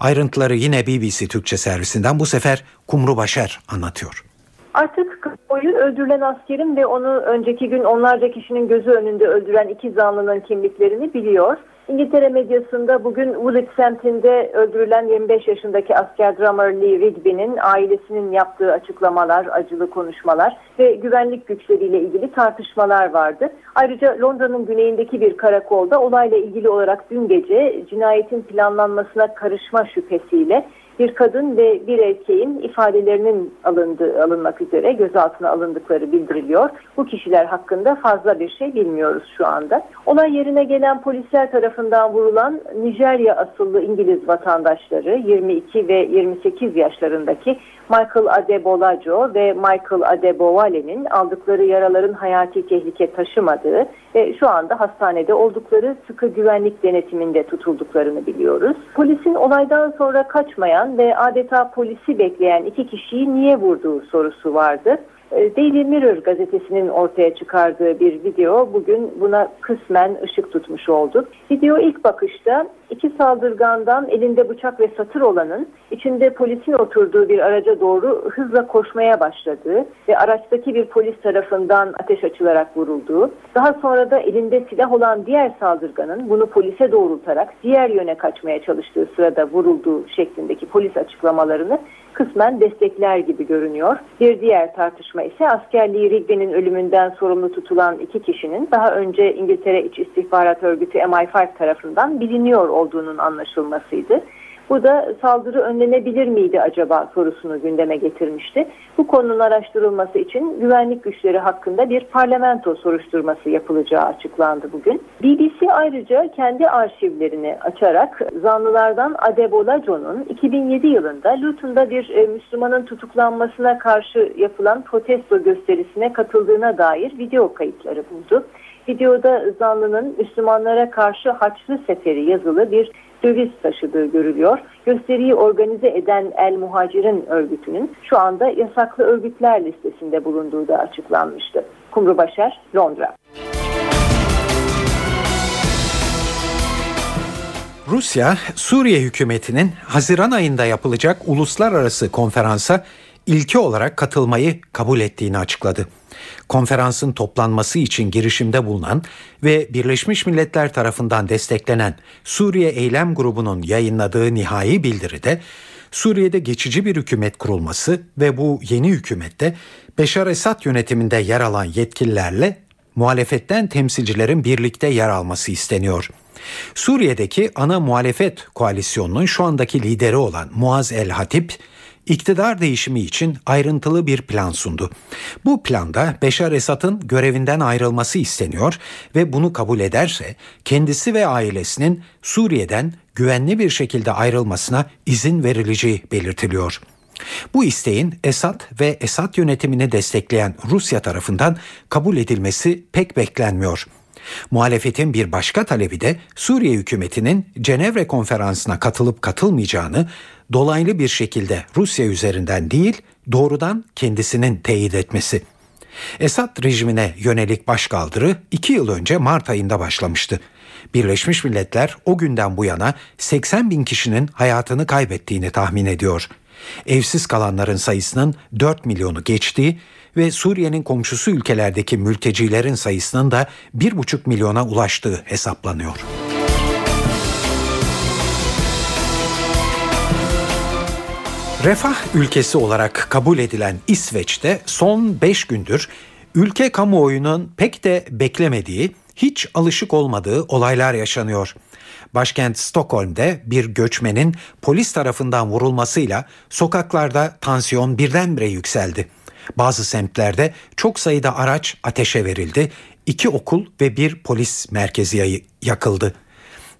Ayrıntıları yine BBC Türkçe servisinden bu sefer Kumru Başar anlatıyor.
Artık kamuoyu öldürülen askerin ve onu önceki gün onlarca kişinin gözü önünde öldüren iki zanlının kimliklerini biliyor. İngiltere medyasında bugün Woolwich semtinde öldürülen 25 yaşındaki asker drummer Lee Rigby'nin ailesinin yaptığı açıklamalar, acılı konuşmalar ve güvenlik güçleriyle ilgili tartışmalar vardı. Ayrıca Londra'nın güneyindeki bir karakolda olayla ilgili olarak dün gece cinayetin planlanmasına karışma şüphesiyle bir kadın ve bir erkeğin ifadelerinin alındığı, alınmak üzere gözaltına alındıkları bildiriliyor. Bu kişiler hakkında fazla bir şey bilmiyoruz şu anda. Olay yerine gelen polisler tarafından vurulan Nijerya asıllı İngiliz vatandaşları 22 ve 28 yaşlarındaki Michael Adebolajo ve Michael Adebowale'nin aldıkları yaraların hayati tehlike taşımadığı ve şu anda hastanede oldukları sıkı güvenlik denetiminde tutulduklarını biliyoruz. Polisin olaydan sonra kaçmayan ve adeta polisi bekleyen iki kişiyi niye vurduğu sorusu vardı. E, Daily Mirror gazetesinin ortaya çıkardığı bir video bugün buna kısmen ışık tutmuş oldu. Video ilk bakışta iki saldırgandan elinde bıçak ve satır olanın içinde polisin oturduğu bir araca doğru hızla koşmaya başladığı ve araçtaki bir polis tarafından ateş açılarak vurulduğu, daha sonra da elinde silah olan diğer saldırganın bunu polise doğrultarak diğer yöne kaçmaya çalıştığı sırada vurulduğu şeklindeki polis açıklamalarını kısmen destekler gibi görünüyor. Bir diğer tartışma ise askerliği Rigby'nin ölümünden sorumlu tutulan iki kişinin daha önce İngiltere İç İstihbarat Örgütü MI5 tarafından biliniyor olduğunun anlaşılmasıydı. Bu da saldırı önlenebilir miydi acaba sorusunu gündeme getirmişti. Bu konunun araştırılması için güvenlik güçleri hakkında bir parlamento soruşturması yapılacağı açıklandı bugün. BBC ayrıca kendi arşivlerini açarak zanlılardan Adebolajo'nun 2007 yılında Luton'da bir e, Müslümanın tutuklanmasına karşı yapılan protesto gösterisine katıldığına dair video kayıtları buldu. Videoda zanlının Müslümanlara karşı Haçlı Seferi yazılı bir döviz taşıdığı görülüyor. Gösteriyi organize eden El Muhacirin örgütünün şu anda yasaklı örgütler listesinde bulunduğu da açıklanmıştı. Kumru Başar, Londra.
Rusya, Suriye hükümetinin Haziran ayında yapılacak uluslararası konferansa ilki olarak katılmayı kabul ettiğini açıkladı. Konferansın toplanması için girişimde bulunan ve Birleşmiş Milletler tarafından desteklenen Suriye Eylem Grubu'nun yayınladığı nihai bildiride Suriye'de geçici bir hükümet kurulması ve bu yeni hükümette Beşar Esad yönetiminde yer alan yetkililerle muhalefetten temsilcilerin birlikte yer alması isteniyor. Suriye'deki ana muhalefet koalisyonunun şu andaki lideri olan Muaz El Hatip, iktidar değişimi için ayrıntılı bir plan sundu. Bu planda Beşar Esad'ın görevinden ayrılması isteniyor ve bunu kabul ederse kendisi ve ailesinin Suriye'den güvenli bir şekilde ayrılmasına izin verileceği belirtiliyor. Bu isteğin Esad ve Esad yönetimini destekleyen Rusya tarafından kabul edilmesi pek beklenmiyor. Muhalefetin bir başka talebi de Suriye hükümetinin Cenevre konferansına katılıp katılmayacağını dolaylı bir şekilde Rusya üzerinden değil doğrudan kendisinin teyit etmesi. Esad rejimine yönelik başkaldırı iki yıl önce Mart ayında başlamıştı. Birleşmiş Milletler o günden bu yana 80 bin kişinin hayatını kaybettiğini tahmin ediyor. Evsiz kalanların sayısının 4 milyonu geçtiği ve Suriye'nin komşusu ülkelerdeki mültecilerin sayısının da 1,5 milyona ulaştığı hesaplanıyor. Refah ülkesi olarak kabul edilen İsveç'te son 5 gündür ülke kamuoyunun pek de beklemediği, hiç alışık olmadığı olaylar yaşanıyor. Başkent Stockholm'de bir göçmenin polis tarafından vurulmasıyla sokaklarda tansiyon birdenbire yükseldi. Bazı semtlerde çok sayıda araç ateşe verildi. İki okul ve bir polis merkezi yakıldı.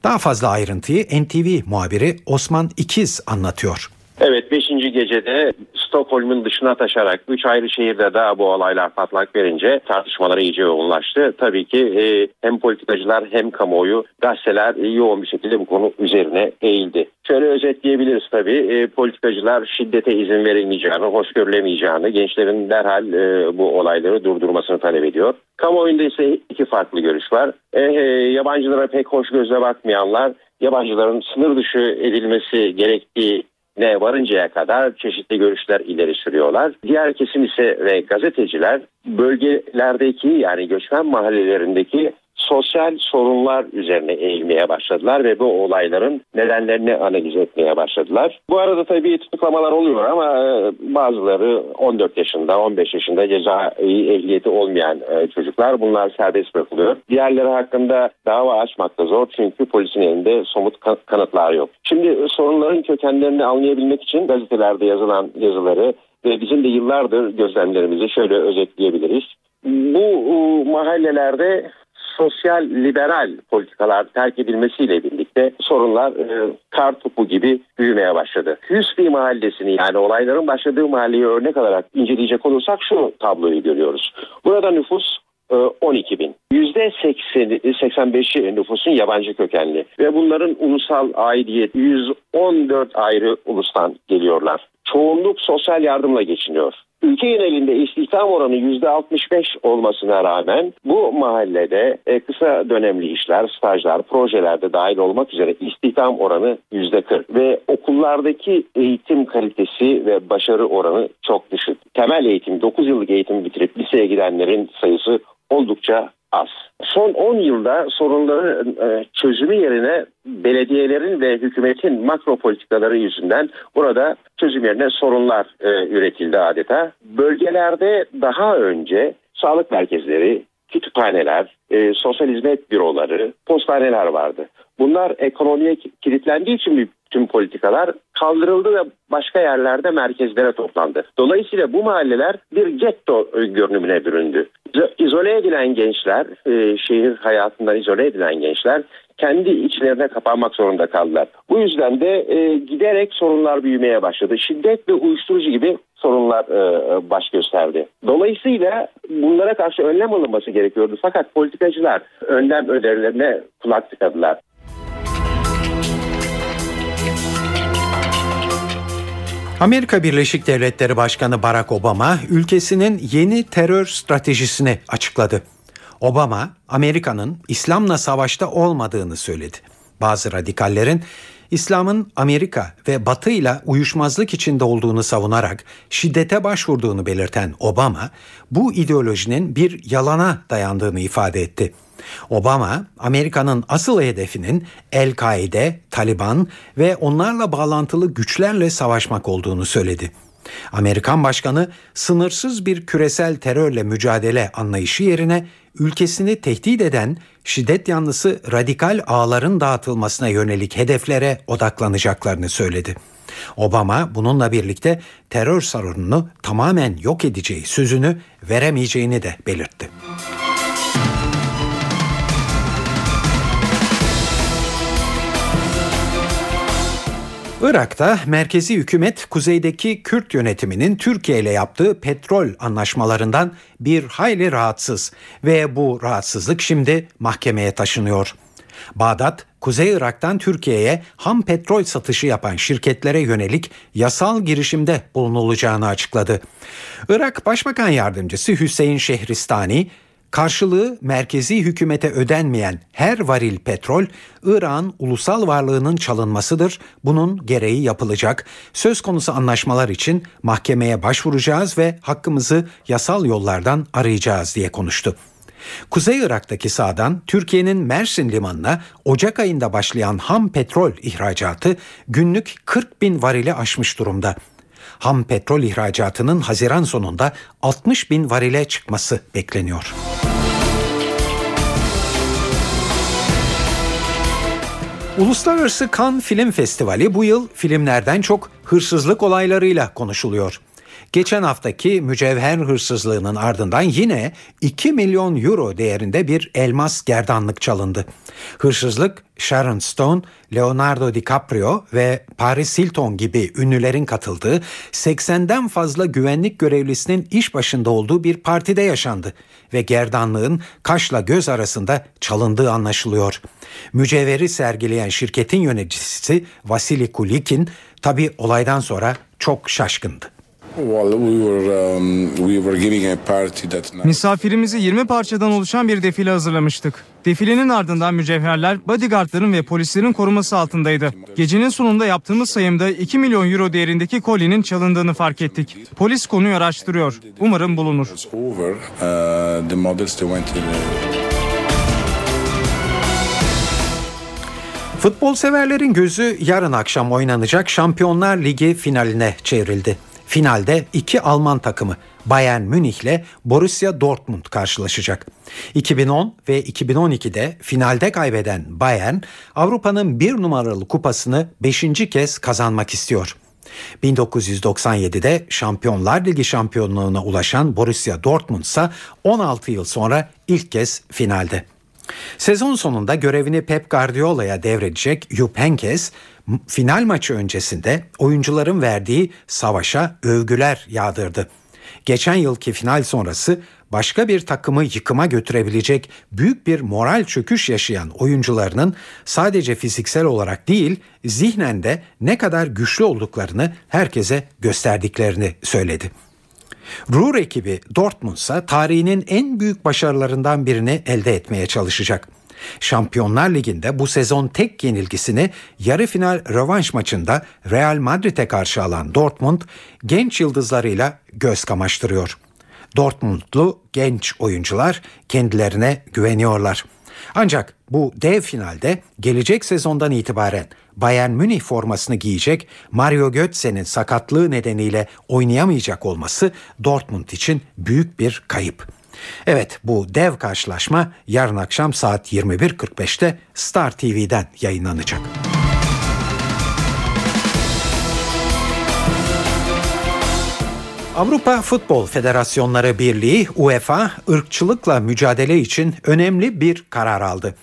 Daha fazla ayrıntıyı NTV muhabiri Osman İkiz anlatıyor.
Evet 5. gecede Stockholm'un dışına taşarak 3 ayrı şehirde daha bu olaylar patlak verince tartışmalar iyice yoğunlaştı. Tabii ki e, hem politikacılar hem kamuoyu gazeteler e, yoğun bir şekilde bu konu üzerine eğildi. Şöyle özetleyebiliriz tabii e, politikacılar şiddete izin verilmeyeceğini, hoş görülemeyeceğini, gençlerin derhal e, bu olayları durdurmasını talep ediyor. Kamuoyunda ise iki farklı görüş var. E, e, yabancılara pek hoş gözle bakmayanlar yabancıların sınır dışı edilmesi gerektiği ne varıncaya kadar çeşitli görüşler ileri sürüyorlar. Diğer kesim ise ve gazeteciler bölgelerdeki yani göçmen mahallelerindeki sosyal sorunlar üzerine eğilmeye başladılar ve bu olayların nedenlerini analiz etmeye başladılar. Bu arada tabii tutuklamalar oluyor ama e, bazıları 14 yaşında, 15 yaşında ceza ehliyeti olmayan e, çocuklar bunlar serbest bırakılıyor. Diğerleri hakkında dava açmak da zor çünkü polisin elinde somut kanıtlar yok. Şimdi sorunların kökenlerini anlayabilmek için gazetelerde yazılan yazıları ve bizim de yıllardır gözlemlerimizi şöyle özetleyebiliriz. Bu mahallelerde sosyal liberal politikalar terk edilmesiyle birlikte sorunlar e, kar topu gibi büyümeye başladı. Hüsnü mahallesini yani olayların başladığı mahalleyi örnek alarak inceleyecek olursak şu tabloyu görüyoruz. Burada nüfus 12 e, bin. %85'i nüfusun yabancı kökenli ve bunların ulusal aidiyet 114 ayrı ulustan geliyorlar. Çoğunluk sosyal yardımla geçiniyor. Ülke genelinde istihdam oranı %65 olmasına rağmen bu mahallede e, kısa dönemli işler, stajlar, projelerde dahil olmak üzere istihdam oranı %40 ve okullardaki eğitim kalitesi ve başarı oranı çok düşük. Temel eğitim, 9 yıllık eğitim bitirip liseye gidenlerin sayısı oldukça az. Son 10 yılda sorunları e, çözümü yerine belediyelerin ve hükümetin makro politikaları yüzünden burada çözüm yerine sorunlar e, üretildi adeta. Bölgelerde daha önce sağlık merkezleri, kütüphaneler, e, sosyal hizmet büroları, postaneler vardı. Bunlar ekonomiye kilitlendiği için tüm politikalar kaldırıldı ve başka yerlerde merkezlere toplandı. Dolayısıyla bu mahalleler bir getto görünümüne büründü. İzole edilen gençler, e, şehir hayatından izole edilen gençler kendi içlerine kapanmak zorunda kaldılar. Bu yüzden de e, giderek sorunlar büyümeye başladı. Şiddet ve uyuşturucu gibi sorunlar e, baş gösterdi. Dolayısıyla bunlara karşı önlem alınması gerekiyordu. Fakat politikacılar önlem önerilerine kulak tıkadılar.
Amerika Birleşik Devletleri Başkanı Barack Obama ülkesinin yeni terör stratejisini açıkladı. Obama, Amerika'nın İslam'la savaşta olmadığını söyledi. Bazı radikallerin İslam'ın Amerika ve Batı ile uyuşmazlık içinde olduğunu savunarak şiddete başvurduğunu belirten Obama, bu ideolojinin bir yalana dayandığını ifade etti. Obama, Amerika'nın asıl hedefinin El-Kaide, Taliban ve onlarla bağlantılı güçlerle savaşmak olduğunu söyledi. Amerikan başkanı sınırsız bir küresel terörle mücadele anlayışı yerine ülkesini tehdit eden şiddet yanlısı radikal ağların dağıtılmasına yönelik hedeflere odaklanacaklarını söyledi. Obama bununla birlikte terör sorununu tamamen yok edeceği sözünü veremeyeceğini de belirtti. Irak'ta merkezi hükümet kuzeydeki Kürt yönetiminin Türkiye ile yaptığı petrol anlaşmalarından bir hayli rahatsız ve bu rahatsızlık şimdi mahkemeye taşınıyor. Bağdat, Kuzey Irak'tan Türkiye'ye ham petrol satışı yapan şirketlere yönelik yasal girişimde bulunulacağını açıkladı. Irak Başbakan Yardımcısı Hüseyin Şehristani, karşılığı merkezi hükümete ödenmeyen her varil petrol İran ulusal varlığının çalınmasıdır. Bunun gereği yapılacak. Söz konusu anlaşmalar için mahkemeye başvuracağız ve hakkımızı yasal yollardan arayacağız diye konuştu. Kuzey Irak'taki sahadan Türkiye'nin Mersin limanına Ocak ayında başlayan ham petrol ihracatı günlük 40 bin varile aşmış durumda. Ham petrol ihracatının Haziran sonunda 60 bin varile çıkması bekleniyor. Uluslararası Cannes Film Festivali bu yıl filmlerden çok hırsızlık olaylarıyla konuşuluyor. Geçen haftaki mücevher hırsızlığının ardından yine 2 milyon euro değerinde bir elmas gerdanlık çalındı. Hırsızlık Sharon Stone, Leonardo DiCaprio ve Paris Hilton gibi ünlülerin katıldığı 80'den fazla güvenlik görevlisinin iş başında olduğu bir partide yaşandı ve gerdanlığın kaşla göz arasında çalındığı anlaşılıyor. Mücevheri sergileyen şirketin yöneticisi Vasily Kulikin tabi olaydan sonra çok şaşkındı.
Um,
Misafirimizi 20 parçadan oluşan bir defile hazırlamıştık. Defilenin ardından mücevherler bodyguardların ve polislerin koruması altındaydı. Gecenin sonunda yaptığımız sayımda 2 milyon euro değerindeki kolyenin çalındığını fark ettik. Polis konuyu araştırıyor. Umarım bulunur.
Futbol severlerin gözü yarın akşam oynanacak Şampiyonlar Ligi finaline çevrildi. Finalde iki Alman takımı Bayern Münih ile Borussia Dortmund karşılaşacak. 2010 ve 2012'de finalde kaybeden Bayern Avrupa'nın bir numaralı kupasını 5. kez kazanmak istiyor. 1997'de Şampiyonlar Ligi şampiyonluğuna ulaşan Borussia Dortmund ise 16 yıl sonra ilk kez finalde. Sezon sonunda görevini Pep Guardiola'ya devredecek Jupp Heynckes final maçı öncesinde oyuncuların verdiği savaşa övgüler yağdırdı. Geçen yılki final sonrası başka bir takımı yıkıma götürebilecek büyük bir moral çöküş yaşayan oyuncularının sadece fiziksel olarak değil zihnen de ne kadar güçlü olduklarını herkese gösterdiklerini söyledi. Ruhr ekibi Dortmund ise tarihinin en büyük başarılarından birini elde etmeye çalışacak. Şampiyonlar Ligi'nde bu sezon tek yenilgisini yarı final rövanş maçında Real Madrid'e karşı alan Dortmund genç yıldızlarıyla göz kamaştırıyor. Dortmundlu genç oyuncular kendilerine güveniyorlar. Ancak bu dev finalde gelecek sezondan itibaren Bayern Münih formasını giyecek Mario Götze'nin sakatlığı nedeniyle oynayamayacak olması Dortmund için büyük bir kayıp. Evet bu dev karşılaşma yarın akşam saat 21.45'te Star TV'den yayınlanacak. Avrupa Futbol Federasyonları Birliği UEFA ırkçılıkla mücadele için önemli bir karar aldı.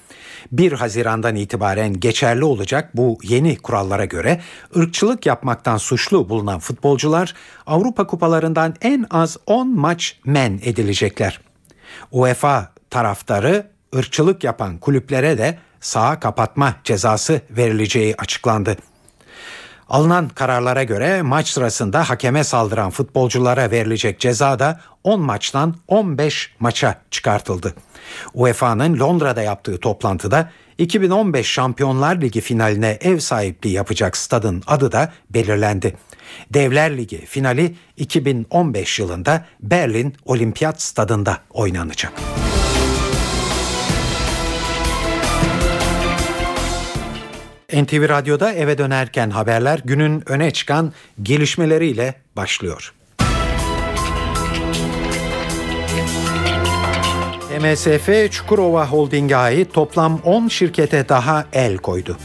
1 Haziran'dan itibaren geçerli olacak bu yeni kurallara göre ırkçılık yapmaktan suçlu bulunan futbolcular Avrupa kupalarından en az 10 maç men edilecekler. UEFA taraftarı ırkçılık yapan kulüplere de saha kapatma cezası verileceği açıklandı. Alınan kararlara göre maç sırasında hakeme saldıran futbolculara verilecek ceza da 10 maçtan 15 maça çıkartıldı. UEFA'nın Londra'da yaptığı toplantıda 2015 Şampiyonlar Ligi finaline ev sahipliği yapacak stadın adı da belirlendi. Devler Ligi finali 2015 yılında Berlin Olimpiyat Stadında oynanacak. NTV Radyo'da eve dönerken haberler günün öne çıkan gelişmeleriyle başlıyor. MSF Çukurova Holding'e ait toplam 10 şirkete daha el koydu.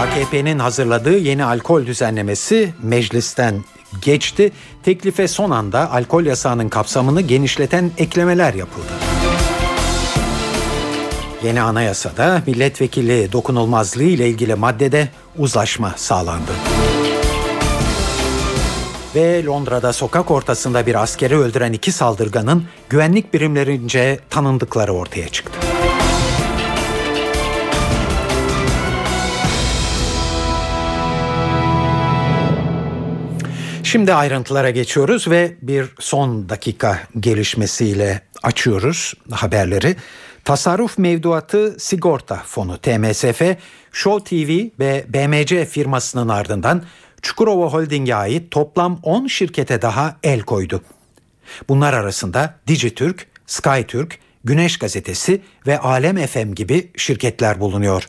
AKP'nin hazırladığı yeni alkol düzenlemesi meclisten geçti. Teklife son anda alkol yasağının kapsamını genişleten eklemeler yapıldı. Yeni anayasada milletvekili dokunulmazlığı ile ilgili maddede uzlaşma sağlandı. Ve Londra'da sokak ortasında bir askeri öldüren iki saldırganın güvenlik birimlerince tanındıkları ortaya çıktı. Şimdi ayrıntılara geçiyoruz ve bir son dakika gelişmesiyle açıyoruz haberleri. Tasarruf Mevduatı Sigorta Fonu TMSF, Show TV ve BMC firmasının ardından Çukurova Holding'e ait toplam 10 şirkete daha el koydu. Bunlar arasında Dijitürk, SkyTürk, Güneş Gazetesi ve Alem FM gibi şirketler bulunuyor.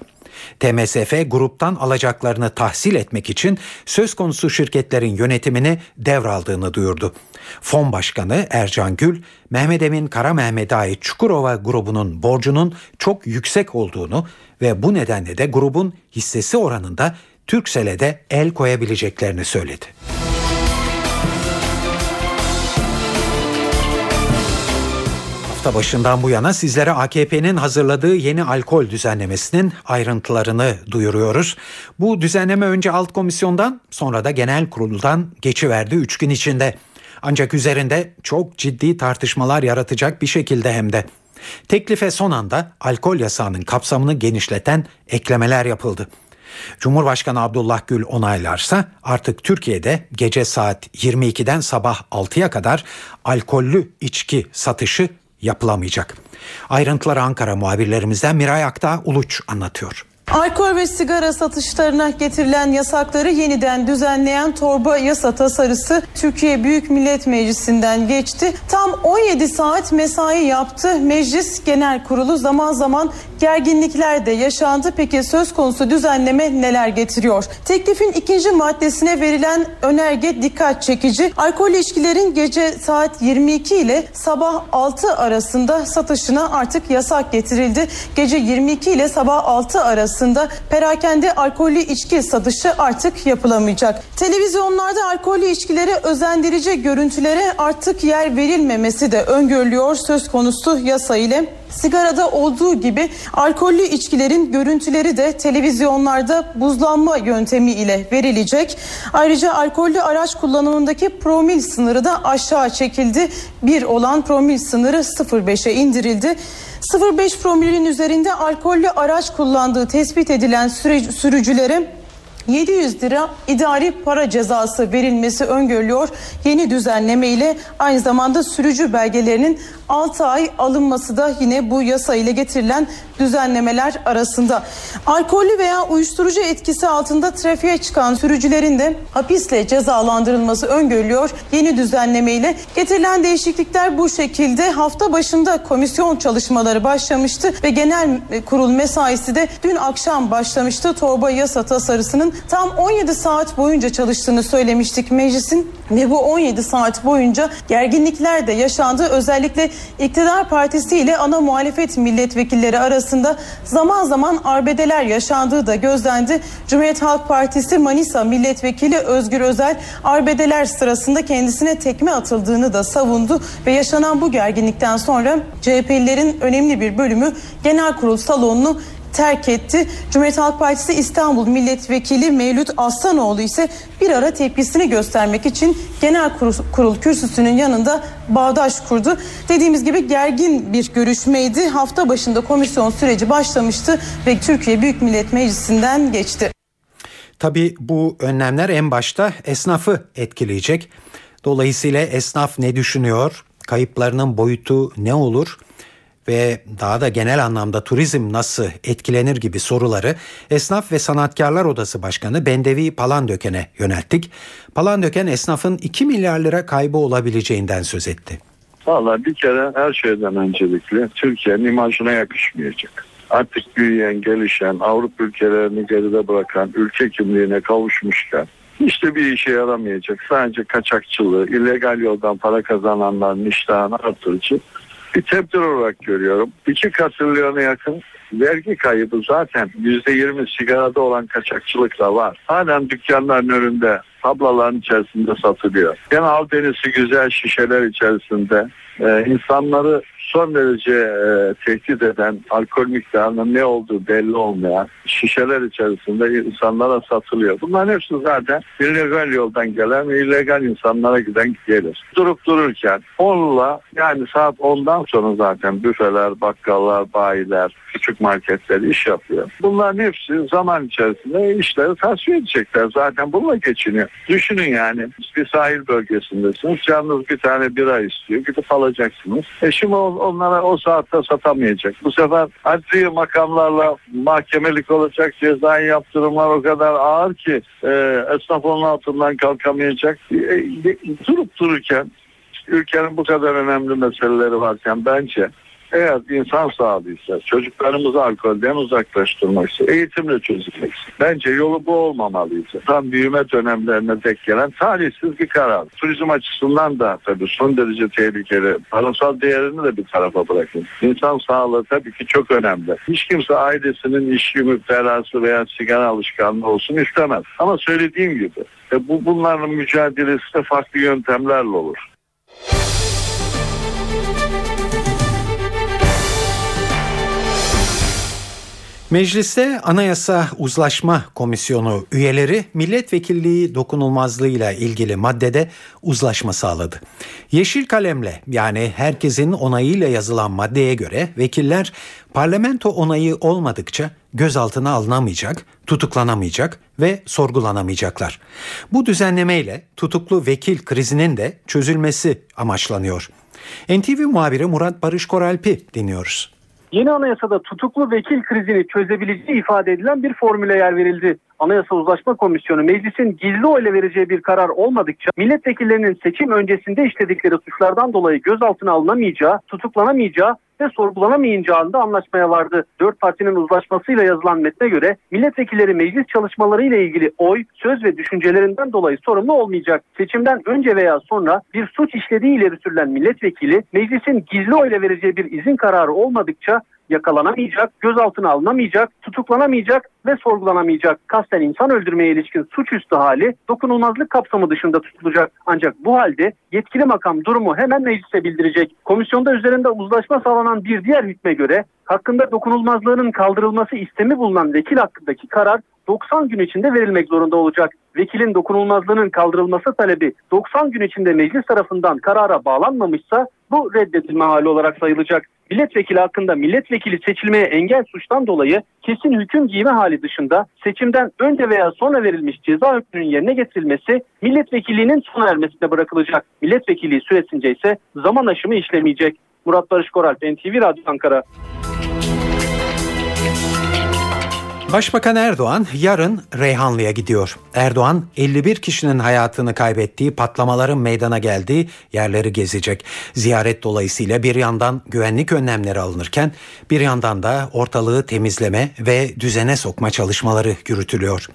TMSF gruptan alacaklarını tahsil etmek için söz konusu şirketlerin yönetimini devraldığını duyurdu. Fon Başkanı Ercan Gül, Mehmet Emin Kara Mehmet'e ait Çukurova grubunun borcunun çok yüksek olduğunu ve bu nedenle de grubun hissesi oranında Türksel'e de el koyabileceklerini söyledi. Hafta başından bu yana sizlere AKP'nin hazırladığı yeni alkol düzenlemesinin ayrıntılarını duyuruyoruz. Bu düzenleme önce alt komisyondan sonra da genel kuruldan geçiverdi 3 gün içinde. Ancak üzerinde çok ciddi tartışmalar yaratacak bir şekilde hem de. Teklife son anda alkol yasağının kapsamını genişleten eklemeler yapıldı. Cumhurbaşkanı Abdullah Gül onaylarsa artık Türkiye'de gece saat 22'den sabah 6'ya kadar alkollü içki satışı yapılamayacak. Ayrıntıları Ankara muhabirlerimizden Miray Akta Uluç anlatıyor.
Alkol ve sigara satışlarına getirilen yasakları yeniden düzenleyen torba yasa tasarısı Türkiye Büyük Millet Meclisi'nden geçti. Tam 17 saat mesai yaptı. Meclis Genel Kurulu zaman zaman gerginlikler de yaşandı. Peki söz konusu düzenleme neler getiriyor? Teklifin ikinci maddesine verilen önerge dikkat çekici. Alkol içkilerin gece saat 22 ile sabah 6 arasında satışına artık yasak getirildi. Gece 22 ile sabah 6 arasında perakende alkollü içki satışı artık yapılamayacak. Televizyonlarda alkollü içkilere özendirici görüntülere artık yer verilmemesi de öngörülüyor söz konusu yasa ile. Sigarada olduğu gibi alkollü içkilerin görüntüleri de televizyonlarda buzlanma yöntemi ile verilecek. Ayrıca alkollü araç kullanımındaki promil sınırı da aşağı çekildi. Bir olan promil sınırı 0.5'e indirildi. 0.5 promilin üzerinde alkollü araç kullandığı tespit edilen süre, sürücülere 700 lira idari para cezası verilmesi öngörülüyor. Yeni düzenleme ile aynı zamanda sürücü belgelerinin 6 ay alınması da yine bu yasa ile getirilen düzenlemeler arasında. Alkollü veya uyuşturucu etkisi altında trafiğe çıkan sürücülerin de hapisle cezalandırılması öngörülüyor. Yeni düzenleme ile getirilen değişiklikler bu şekilde hafta başında komisyon çalışmaları başlamıştı ve genel kurul mesaisi de dün akşam başlamıştı. Torba yasa tasarısının tam 17 saat boyunca çalıştığını söylemiştik meclisin ve bu 17 saat boyunca gerginlikler de yaşandı. Özellikle iktidar partisi ile ana muhalefet milletvekilleri arasında zaman zaman arbedeler yaşandığı da gözlendi. Cumhuriyet Halk Partisi Manisa milletvekili Özgür Özel arbedeler sırasında kendisine tekme atıldığını da savundu ve yaşanan bu gerginlikten sonra CHP'lilerin önemli bir bölümü genel kurul salonunu terk etti. Cumhuriyet Halk Partisi İstanbul Milletvekili Mevlüt Aslanoğlu ise bir ara tepkisini göstermek için genel kurul, kurul kürsüsünün yanında bağdaş kurdu. Dediğimiz gibi gergin bir görüşmeydi. Hafta başında komisyon süreci başlamıştı ve Türkiye Büyük Millet Meclisi'nden geçti.
Tabii bu önlemler en başta esnafı etkileyecek. Dolayısıyla esnaf ne düşünüyor? Kayıplarının boyutu ne olur? Ve daha da genel anlamda turizm nasıl etkilenir gibi soruları Esnaf ve Sanatkarlar Odası Başkanı Bendevi Palandöken'e yönelttik. Palandöken esnafın 2 milyar lira kaybı olabileceğinden söz etti.
Valla bir kere her şeyden öncelikle Türkiye'nin imajına yakışmayacak. Artık büyüyen, gelişen, Avrupa ülkelerini geride bırakan, ülke kimliğine kavuşmuşken işte bir işe yaramayacak. Sadece kaçakçılığı, illegal yoldan para kazananların iştahını artırıcı bir tepdir olarak görüyorum. İki katrilyona yakın vergi kaybı zaten yüzde yirmi sigarada olan kaçakçılık da var. Halen dükkanların önünde tablaların içerisinde satılıyor. Genel denisi güzel şişeler içerisinde e, insanları son derece e, tehdit eden alkol miktarının ne olduğu belli olmayan şişeler içerisinde insanlara satılıyor. Bunların hepsi zaten illegal yoldan gelen ve illegal insanlara giden gelir. Durup dururken onunla yani saat 10'dan sonra zaten büfeler, bakkallar, bayiler, küçük marketler iş yapıyor. Bunların hepsi zaman içerisinde işleri tasfiye edecekler. Zaten bununla geçiniyor. Düşünün yani bir sahil bölgesindesiniz. Yalnız bir tane bira istiyor. Gidip alacaksınız. E şimdi onlara o saatte satamayacak. Bu sefer adli makamlarla mahkemelik olacak cezai yaptırımlar o kadar ağır ki e, esnaf onun altından kalkamayacak. E, e, durup dururken ülkenin bu kadar önemli meseleleri varken bence eğer insan sağlığıysa, çocuklarımızı alkolden uzaklaştırmaksa, eğitimle çözülmekse, bence yolu bu olmamalıydı. Tam büyüme dönemlerine dek gelen talihsiz bir karar. Turizm açısından da tabii son derece tehlikeli. Parasal değerini de bir tarafa bırakın. İnsan sağlığı tabii ki çok önemli. Hiç kimse ailesinin içki müptelası veya sigara alışkanlığı olsun istemez. Ama söylediğim gibi e, bu bunların mücadelesi de farklı yöntemlerle olur.
Mecliste Anayasa Uzlaşma Komisyonu üyeleri milletvekilliği dokunulmazlığıyla ilgili maddede uzlaşma sağladı. Yeşil kalemle yani herkesin onayıyla yazılan maddeye göre vekiller parlamento onayı olmadıkça gözaltına alınamayacak, tutuklanamayacak ve sorgulanamayacaklar. Bu düzenlemeyle tutuklu vekil krizinin de çözülmesi amaçlanıyor. NTV muhabiri Murat Barış Koralp'i dinliyoruz.
Yeni anayasada tutuklu vekil krizini çözebileceği ifade edilen bir formüle yer verildi. Anayasa Uzlaşma Komisyonu meclisin gizli oyla vereceği bir karar olmadıkça milletvekillerinin seçim öncesinde işledikleri suçlardan dolayı gözaltına alınamayacağı, tutuklanamayacağı ve sorgulanamayacağında anlaşmaya vardı. Dört partinin uzlaşmasıyla yazılan metne göre milletvekilleri meclis çalışmaları ile ilgili oy, söz ve düşüncelerinden dolayı sorumlu olmayacak. Seçimden önce veya sonra bir suç işlediği ileri sürülen milletvekili meclisin gizli oyla vereceği bir izin kararı olmadıkça yakalanamayacak, gözaltına alınamayacak, tutuklanamayacak ve sorgulanamayacak. Kasten insan öldürmeye ilişkin suçüstü hali dokunulmazlık kapsamı dışında tutulacak. Ancak bu halde yetkili makam durumu hemen meclise bildirecek. Komisyonda üzerinde uzlaşma sağlanan bir diğer hükme göre hakkında dokunulmazlığının kaldırılması istemi bulunan vekil hakkındaki karar 90 gün içinde verilmek zorunda olacak. Vekilin dokunulmazlığının kaldırılması talebi 90 gün içinde meclis tarafından karara bağlanmamışsa bu reddedilme hali olarak sayılacak. Milletvekili hakkında milletvekili seçilmeye engel suçtan dolayı kesin hüküm giyme hali dışında seçimden önce veya sonra verilmiş ceza hükmünün yerine getirilmesi milletvekilliğinin sona ermesine bırakılacak. Milletvekilliği süresince ise zaman aşımı işlemeyecek. Murat Barış Koral, NTV Radyo Ankara.
Başbakan Erdoğan yarın Reyhanlı'ya gidiyor. Erdoğan 51 kişinin hayatını kaybettiği patlamaların meydana geldiği yerleri gezecek. Ziyaret dolayısıyla bir yandan güvenlik önlemleri alınırken bir yandan da ortalığı temizleme ve düzene sokma çalışmaları yürütülüyor.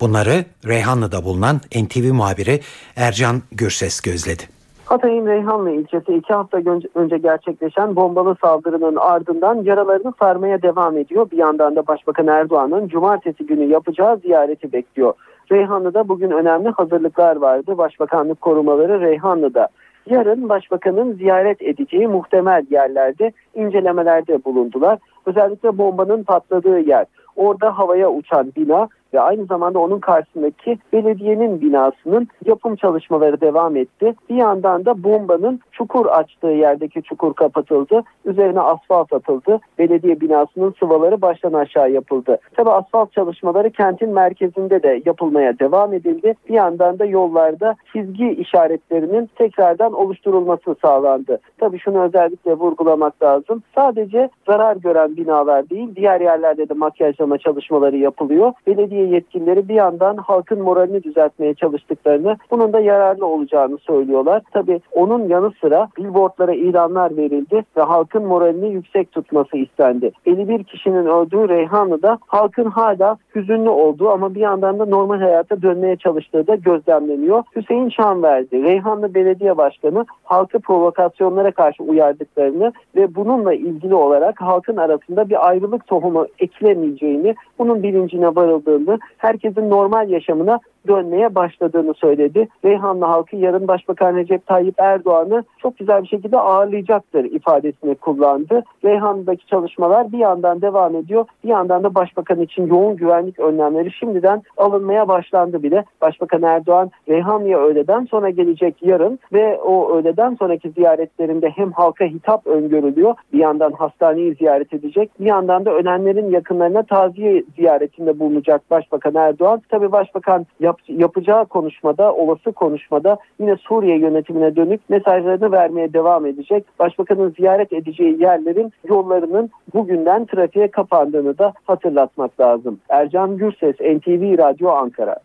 Bunları Reyhanlı'da bulunan NTV muhabiri Ercan Gürses gözledi.
Hatay'ın Reyhanlı ilçesi iki hafta önce gerçekleşen bombalı saldırının ardından yaralarını sarmaya devam ediyor. Bir yandan da Başbakan Erdoğan'ın cumartesi günü yapacağı ziyareti bekliyor. Reyhanlı'da bugün önemli hazırlıklar vardı. Başbakanlık korumaları Reyhanlı'da. Yarın başbakanın ziyaret edeceği muhtemel yerlerde incelemelerde bulundular. Özellikle bombanın patladığı yer. Orada havaya uçan bina ve aynı zamanda onun karşısındaki belediyenin binasının yapım çalışmaları devam etti. Bir yandan da bombanın çukur açtığı yerdeki çukur kapatıldı. Üzerine asfalt atıldı. Belediye binasının sıvaları baştan aşağı yapıldı. Tabi asfalt çalışmaları kentin merkezinde de yapılmaya devam edildi. Bir yandan da yollarda çizgi işaretlerinin tekrardan oluşturulması sağlandı. Tabi şunu özellikle vurgulamak lazım. Sadece zarar gören binalar değil diğer yerlerde de makyajlama çalışmaları yapılıyor. Belediye yetkilileri bir yandan halkın moralini düzeltmeye çalıştıklarını bunun da yararlı olacağını söylüyorlar. Tabi onun yanı sıra billboardlara ilanlar verildi ve halkın moralini yüksek tutması istendi. 51 kişinin öldüğü Reyhanlı'da halkın hala hüzünlü olduğu ama bir yandan da normal hayata dönmeye çalıştığı da gözlemleniyor. Hüseyin Şanverdi, Reyhanlı Belediye Başkanı halkı provokasyonlara karşı uyardıklarını ve bununla ilgili olarak halkın arasında bir ayrılık tohumu ekilemeyeceğini, bunun bilincine varıldığını, herkesin normal yaşamına dönmeye başladığını söyledi. Reyhanlı halkı yarın Başbakan Recep Tayyip Erdoğan'ı çok güzel bir şekilde ağırlayacaktır ifadesini kullandı. Reyhanlı'daki çalışmalar bir yandan devam ediyor. Bir yandan da Başbakan için yoğun güvenlik önlemleri şimdiden alınmaya başlandı bile. Başbakan Erdoğan Reyhanlı'ya öğleden sonra gelecek yarın ve o öğleden sonraki ziyaretlerinde hem halka hitap öngörülüyor. Bir yandan hastaneyi ziyaret edecek. Bir yandan da ölenlerin yakınlarına taziye ziyaretinde bulunacak Başbakan Erdoğan. Tabii Başbakan yap, yapacağı konuşmada, olası konuşmada yine Suriye yönetimine dönük mesajlarını vermeye devam edecek. Başbakanın ziyaret edeceği yerlerin yollarının bugünden trafiğe kapandığını da hatırlatmak lazım. Ercan Gürses, NTV Radyo Ankara.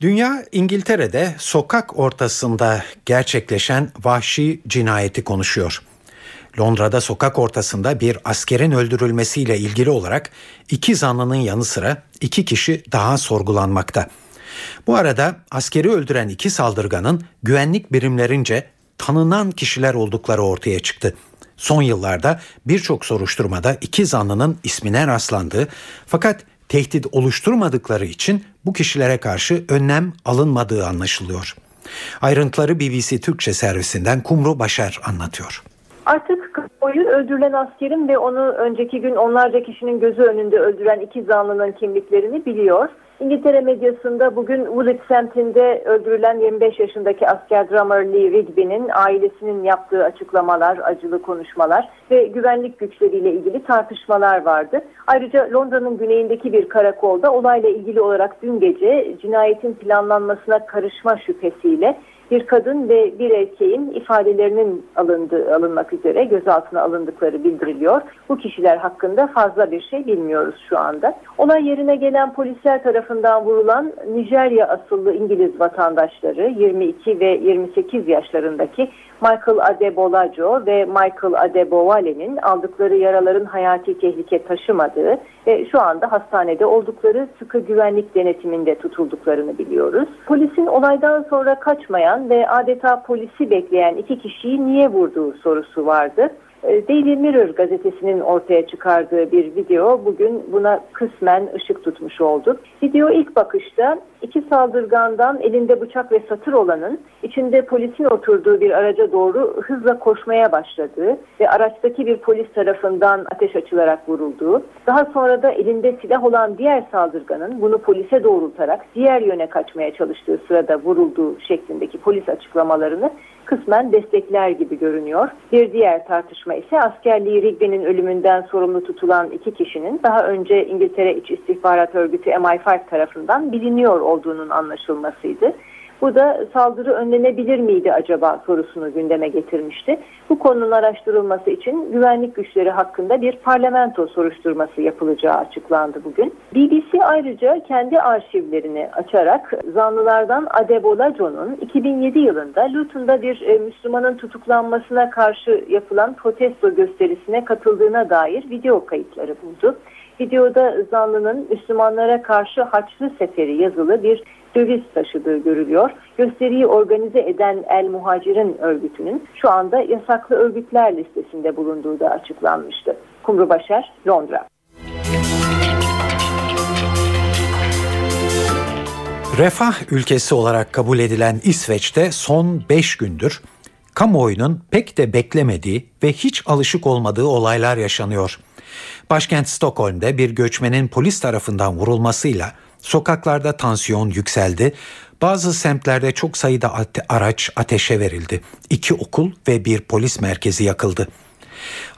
Dünya İngiltere'de sokak ortasında gerçekleşen vahşi cinayeti konuşuyor. Londra'da sokak ortasında bir askerin öldürülmesiyle ilgili olarak iki zanlının yanı sıra iki kişi daha sorgulanmakta. Bu arada askeri öldüren iki saldırganın güvenlik birimlerince tanınan kişiler oldukları ortaya çıktı. Son yıllarda birçok soruşturmada iki zanlının ismine rastlandığı fakat tehdit oluşturmadıkları için bu kişilere karşı önlem alınmadığı anlaşılıyor. Ayrıntıları BBC Türkçe servisinden Kumru Başar anlatıyor.
Artık kamuoyu öldürülen askerin ve onu önceki gün onlarca kişinin gözü önünde öldüren iki zanlının kimliklerini biliyor. İngiltere medyasında bugün Woolwich semtinde öldürülen 25 yaşındaki asker drummer Lee Rigby'nin ailesinin yaptığı açıklamalar, acılı konuşmalar ve güvenlik güçleriyle ilgili tartışmalar vardı. Ayrıca Londra'nın güneyindeki bir karakolda olayla ilgili olarak dün gece cinayetin planlanmasına karışma şüphesiyle bir kadın ve bir erkeğin ifadelerinin alındığı, alınmak üzere gözaltına alındıkları bildiriliyor. Bu kişiler hakkında fazla bir şey bilmiyoruz şu anda. Olay yerine gelen polisler tarafından vurulan Nijerya asıllı İngiliz vatandaşları 22 ve 28 yaşlarındaki Michael Adebolajo ve Michael Adebowale'nin aldıkları yaraların hayati tehlike taşımadığı ve şu anda hastanede oldukları sıkı güvenlik denetiminde tutulduklarını biliyoruz. Polisin olaydan sonra kaçmayan ve adeta polisi bekleyen iki kişiyi niye vurduğu sorusu vardı. E, Daily Mirror gazetesinin ortaya çıkardığı bir video bugün buna kısmen ışık tutmuş oldu. Video ilk bakışta iki saldırgandan elinde bıçak ve satır olanın içinde polisin oturduğu bir araca doğru hızla koşmaya başladığı ve araçtaki bir polis tarafından ateş açılarak vurulduğu, daha sonra da elinde silah olan diğer saldırganın bunu polise doğrultarak diğer yöne kaçmaya çalıştığı sırada vurulduğu şeklindeki polis açıklamalarını kısmen destekler gibi görünüyor. Bir diğer tartışma ise askerliği Rigby'nin ölümünden sorumlu tutulan iki kişinin daha önce İngiltere İç İstihbarat Örgütü MI5 tarafından biliniyor olduğunun anlaşılmasıydı. Bu da saldırı önlenebilir miydi acaba sorusunu gündeme getirmişti. Bu konunun araştırılması için güvenlik güçleri hakkında bir parlamento soruşturması yapılacağı açıklandı bugün. BBC ayrıca kendi arşivlerini açarak zanlılardan Adebolajo'nun 2007 yılında Luton'da bir e, Müslümanın tutuklanmasına karşı yapılan protesto gösterisine katıldığına dair video kayıtları buldu. Videoda zanlının Müslümanlara karşı Haçlı Seferi yazılı bir döviz taşıdığı görülüyor. Gösteriyi organize eden El Muhacir'in örgütünün şu anda yasaklı örgütler listesinde bulunduğu da açıklanmıştı. Kumru Başar, Londra.
Refah ülkesi olarak kabul edilen İsveç'te son 5 gündür kamuoyunun pek de beklemediği ve hiç alışık olmadığı olaylar yaşanıyor. Başkent Stockholm'de bir göçmenin polis tarafından vurulmasıyla sokaklarda tansiyon yükseldi. Bazı semtlerde çok sayıda ate- araç ateşe verildi. İki okul ve bir polis merkezi yakıldı.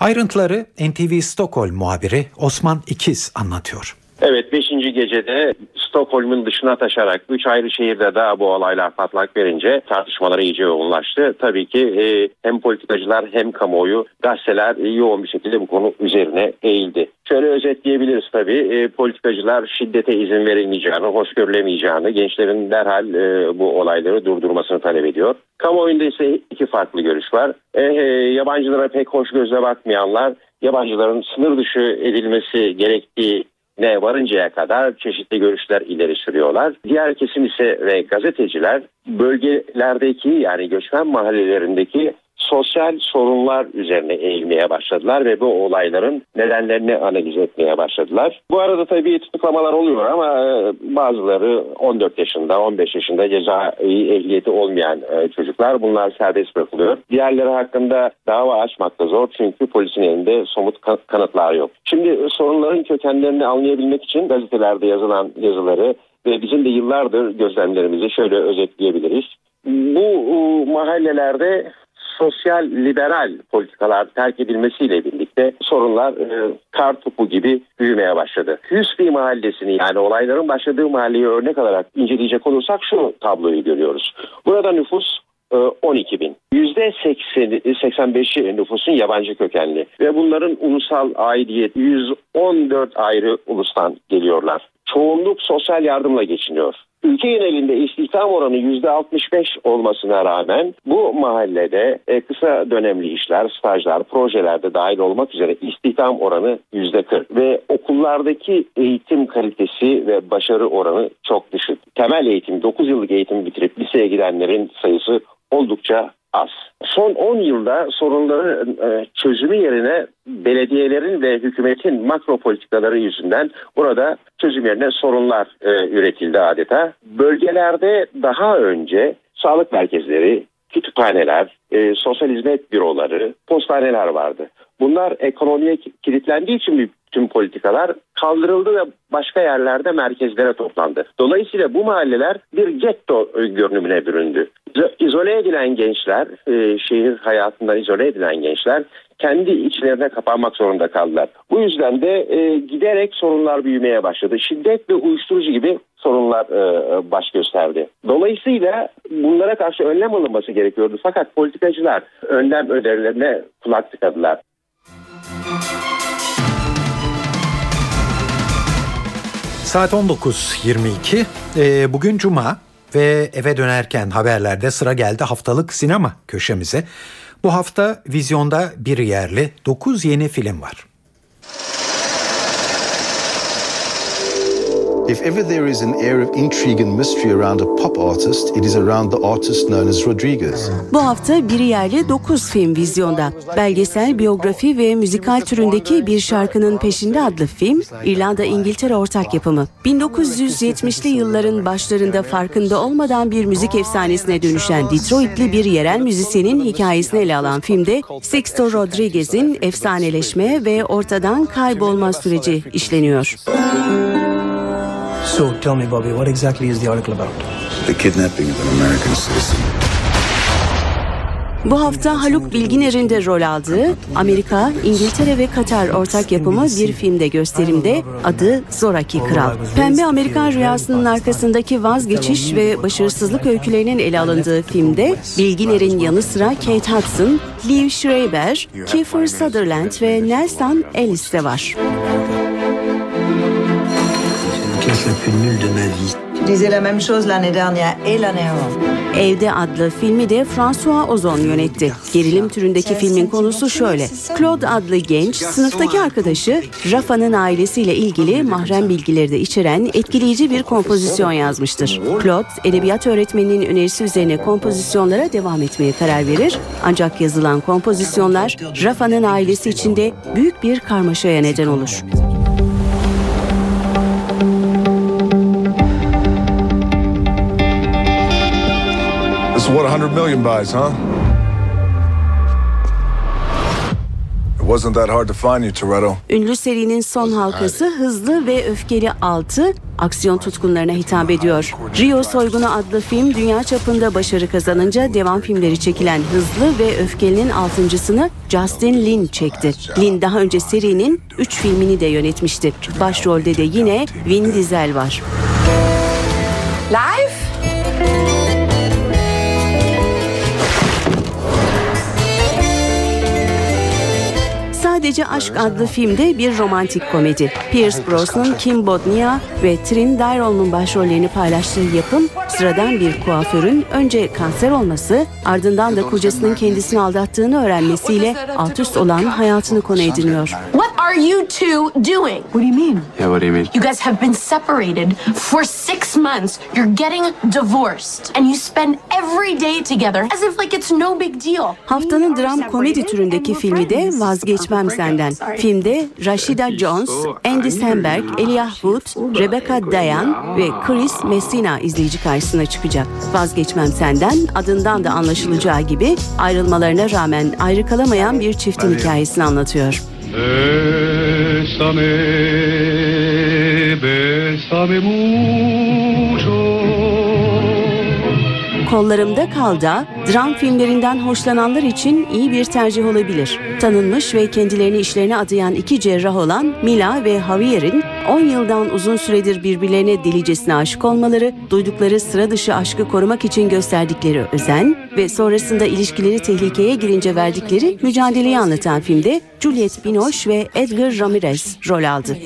Ayrıntıları NTV Stockholm muhabiri Osman İkiz anlatıyor.
Evet 5. gecede Stockholm'un dışına taşarak 3 ayrı şehirde daha bu olaylar patlak verince tartışmalar iyice yoğunlaştı. Tabii ki e, hem politikacılar hem kamuoyu gazeteler e, yoğun bir şekilde bu konu üzerine eğildi. Şöyle özetleyebiliriz tabii e, politikacılar şiddete izin verilmeyeceğini, hoş görülemeyeceğini, gençlerin derhal e, bu olayları durdurmasını talep ediyor. Kamuoyunda ise iki farklı görüş var. E, e, yabancılara pek hoş gözle bakmayanlar yabancıların sınır dışı edilmesi gerektiği ne varıncaya kadar çeşitli görüşler ileri sürüyorlar. Diğer kesim ise ve gazeteciler bölgelerdeki yani göçmen mahallelerindeki sosyal sorunlar üzerine eğilmeye başladılar ve bu olayların nedenlerini analiz etmeye başladılar. Bu arada tabii tutuklamalar oluyor ama e, bazıları 14 yaşında, 15 yaşında ceza ehliyeti olmayan e, çocuklar bunlar serbest bırakılıyor. Diğerleri hakkında dava açmak da zor çünkü polisin elinde somut kanıtlar yok. Şimdi sorunların kökenlerini anlayabilmek için gazetelerde yazılan yazıları ve bizim de yıllardır gözlemlerimizi şöyle özetleyebiliriz. Bu mahallelerde sosyal liberal politikalar terk edilmesiyle birlikte sorunlar e, kar topu gibi büyümeye başladı. Hüsnü mahallesini yani olayların başladığı mahalleyi örnek alarak inceleyecek olursak şu tabloyu görüyoruz. Burada nüfus 12 e, bin. %85'i nüfusun yabancı kökenli ve bunların ulusal aidiyet 114 ayrı ulustan geliyorlar. Çoğunluk sosyal yardımla geçiniyor. Ülke genelinde istihdam oranı %65 olmasına rağmen bu mahallede e, kısa dönemli işler, stajlar, projelerde dahil olmak üzere istihdam oranı %40 ve okullardaki eğitim kalitesi ve başarı oranı çok düşük. Temel eğitim, 9 yıllık eğitim bitirip liseye gidenlerin sayısı oldukça az. Son 10 yılda sorunları e, çözümü yerine belediyelerin ve hükümetin makro politikaları yüzünden burada çözüm yerine sorunlar e, üretildi adeta. Bölgelerde daha önce sağlık merkezleri, kütüphaneler, e, sosyal hizmet büroları, postaneler vardı. Bunlar ekonomiye kilitlendiği için tüm politikalar kaldırıldı ve başka yerlerde merkezlere toplandı. Dolayısıyla bu mahalleler bir getto görünümüne büründü. İzole edilen gençler, e, şehir hayatından izole edilen gençler kendi içlerine kapanmak zorunda kaldılar. Bu yüzden de e, giderek sorunlar büyümeye başladı. Şiddet ve uyuşturucu gibi sorunlar e, baş gösterdi. Dolayısıyla bunlara karşı önlem alınması gerekiyordu. Fakat politikacılar önlem önerilerine kulak tıkadılar.
Saat 19.22. Ee, bugün Cuma ve eve dönerken haberlerde sıra geldi haftalık sinema köşemize. Bu hafta vizyonda bir yerli 9 yeni film var.
If ever there is an air of intrigue and mystery around a pop artist, it is around the artist known as Rodriguez.
Bu hafta bir yerli 9 film vizyonda. Belgesel, biyografi ve müzikal türündeki Bir Şarkının Peşinde adlı film, İrlanda-İngiltere ortak yapımı. 1970'li yılların başlarında farkında olmadan bir müzik efsanesine dönüşen Detroitli bir yerel müzisyenin hikayesini ele alan filmde Sixto Rodriguez'in efsaneleşme ve ortadan kaybolma süreci işleniyor.
So tell me, Bobby, what exactly is the article about?
The kidnapping of an American citizen.
Bu hafta Haluk Bilginer'in de rol aldığı Amerika, İngiltere ve Katar ortak yapımı bir filmde gösterimde adı Zoraki Kral. Pembe Amerikan rüyasının arkasındaki vazgeçiş ve başarısızlık öykülerinin ele alındığı filmde Bilginer'in yanı sıra Kate Hudson, Liv Schreiber, Kiefer Sutherland ve Nelson Ellis de var.
Pièce la plus nulle de ma vie.
Je disais la même chose l'année dernière et l'année avant.
Evde adlı filmi de François Ozon yönetti. Gerilim türündeki filmin konusu şöyle. Claude adlı genç sınıftaki arkadaşı Rafa'nın ailesiyle ilgili mahrem bilgileri de içeren etkileyici bir kompozisyon yazmıştır. Claude edebiyat öğretmeninin önerisi üzerine kompozisyonlara devam etmeye karar verir. Ancak yazılan kompozisyonlar Rafa'nın ailesi içinde büyük bir karmaşaya neden olur.
What 100 million buys, huh? It wasn't that hard to find you, Toretto.
Ünlü serinin son halkası hızlı ve öfkeli 6 aksiyon tutkunlarına hitap ediyor. Rio Soygunu adlı film dünya çapında başarı kazanınca devam filmleri çekilen Hızlı ve Öfkeli'nin altıncısını Justin Lin çekti. Lin daha önce serinin 3 filmini de yönetmişti. Başrolde de yine Vin Diesel var. Gece Aşk adlı filmde bir romantik komedi. Pierce Brosnan, Kim Bodnia ve Trin Dyrol'un başrollerini paylaştığı yapım sıradan bir kuaförün önce kanser olması ardından da kocasının kendisini aldattığını öğrenmesiyle alt üst olan hayatını konu ediniyor.
What are you two doing? What do you mean?
Yeah, what do you mean?
You guys have been separated for six months. You're getting divorced. And you spend every day together as if like it's no big deal.
Haftanın dram komedi türündeki filmi de Vazgeçmem Senden. Filmde Rashida Jones, Andy Samberg, Elijah Wood, Rebecca Dayan ve Chris Messina izleyici karşısına çıkacak. Vazgeçmem Senden adından da anlaşılacağı gibi ayrılmalarına rağmen ayrı kalamayan bir çiftin hikayesini anlatıyor.
Bésame mucho.
Kollarımda Kalda, dram filmlerinden hoşlananlar için iyi bir tercih olabilir. Tanınmış ve kendilerini işlerine adayan iki cerrah olan Mila ve Javier'in 10 yıldan uzun süredir birbirlerine delicesine aşık olmaları, duydukları sıra dışı aşkı korumak için gösterdikleri özen ve sonrasında ilişkileri tehlikeye girince verdikleri mücadeleyi anlatan filmde Juliette Binoche ve Edgar Ramirez rol aldı.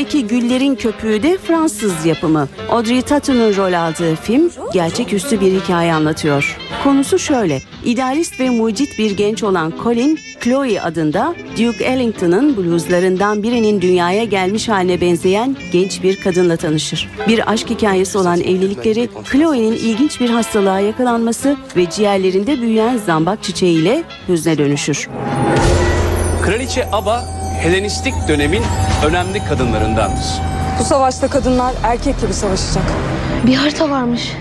Türündeki Güllerin Köpüğü de Fransız yapımı. Audrey Tauton'un rol aldığı film gerçeküstü bir hikaye anlatıyor. Konusu şöyle. İdealist ve mucit bir genç olan Colin, Chloe adında Duke Ellington'ın bluzlarından birinin dünyaya gelmiş haline benzeyen genç bir kadınla tanışır. Bir aşk hikayesi olan evlilikleri Chloe'nin ilginç bir hastalığa yakalanması ve ciğerlerinde büyüyen zambak çiçeğiyle hüzne dönüşür.
Kraliçe Aba Helenistik dönemin önemli kadınlarındandır.
Bu savaşta kadınlar erkek gibi savaşacak.
Bir harita varmış.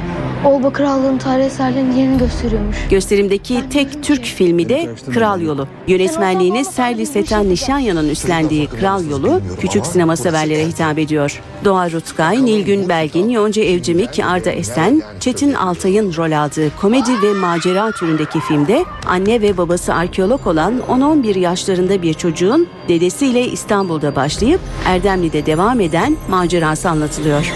Olba Krallığı'nın tarih eserlerinin yerini gösteriyormuş.
Gösterimdeki tek Türk filmi de Kral Yolu. Yönetmenliğini Serli Setan Nişanya'nın üstlendiği Kral Yolu küçük sinema severlere hitap ediyor. Doğa Rutkay, Nilgün Belgin, Yonca Evcimik, Arda Esen, Çetin Altay'ın rol aldığı komedi ve macera türündeki filmde anne ve babası arkeolog olan 10-11 yaşlarında bir çocuğun dedesiyle İstanbul'da başlayıp Erdemli'de devam eden macerası anlatılıyor.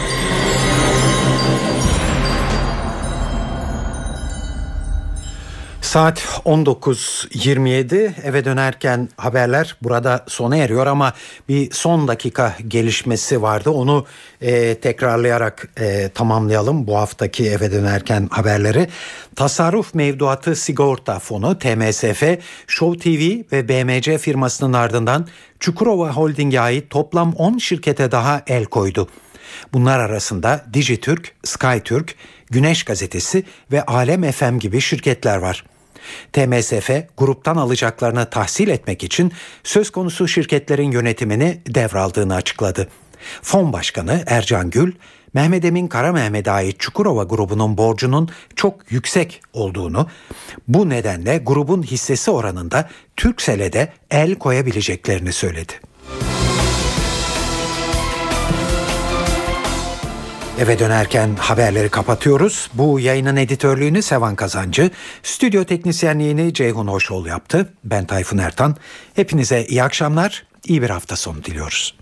Saat 19.27 eve dönerken haberler burada sona eriyor ama bir son dakika gelişmesi vardı. Onu e, tekrarlayarak e, tamamlayalım bu haftaki eve dönerken haberleri. Tasarruf Mevduatı Sigorta Fonu TMSF, Show TV ve BMC firmasının ardından Çukurova Holding'e ait toplam 10 şirkete daha el koydu. Bunlar arasında Dijitürk, SkyTürk, Güneş Gazetesi ve Alem FM gibi şirketler var. TMSF gruptan alacaklarını tahsil etmek için söz konusu şirketlerin yönetimini devraldığını açıkladı. Fon Başkanı Ercan Gül, Mehmet Emin Kara Mehmet'e ait Çukurova grubunun borcunun çok yüksek olduğunu, bu nedenle grubun hissesi oranında Türksel'e de el koyabileceklerini söyledi. Eve dönerken haberleri kapatıyoruz. Bu yayının editörlüğünü Sevan Kazancı, stüdyo teknisyenliğini Ceyhun Hoşoğlu yaptı. Ben Tayfun Ertan. Hepinize iyi akşamlar, iyi bir hafta sonu diliyoruz.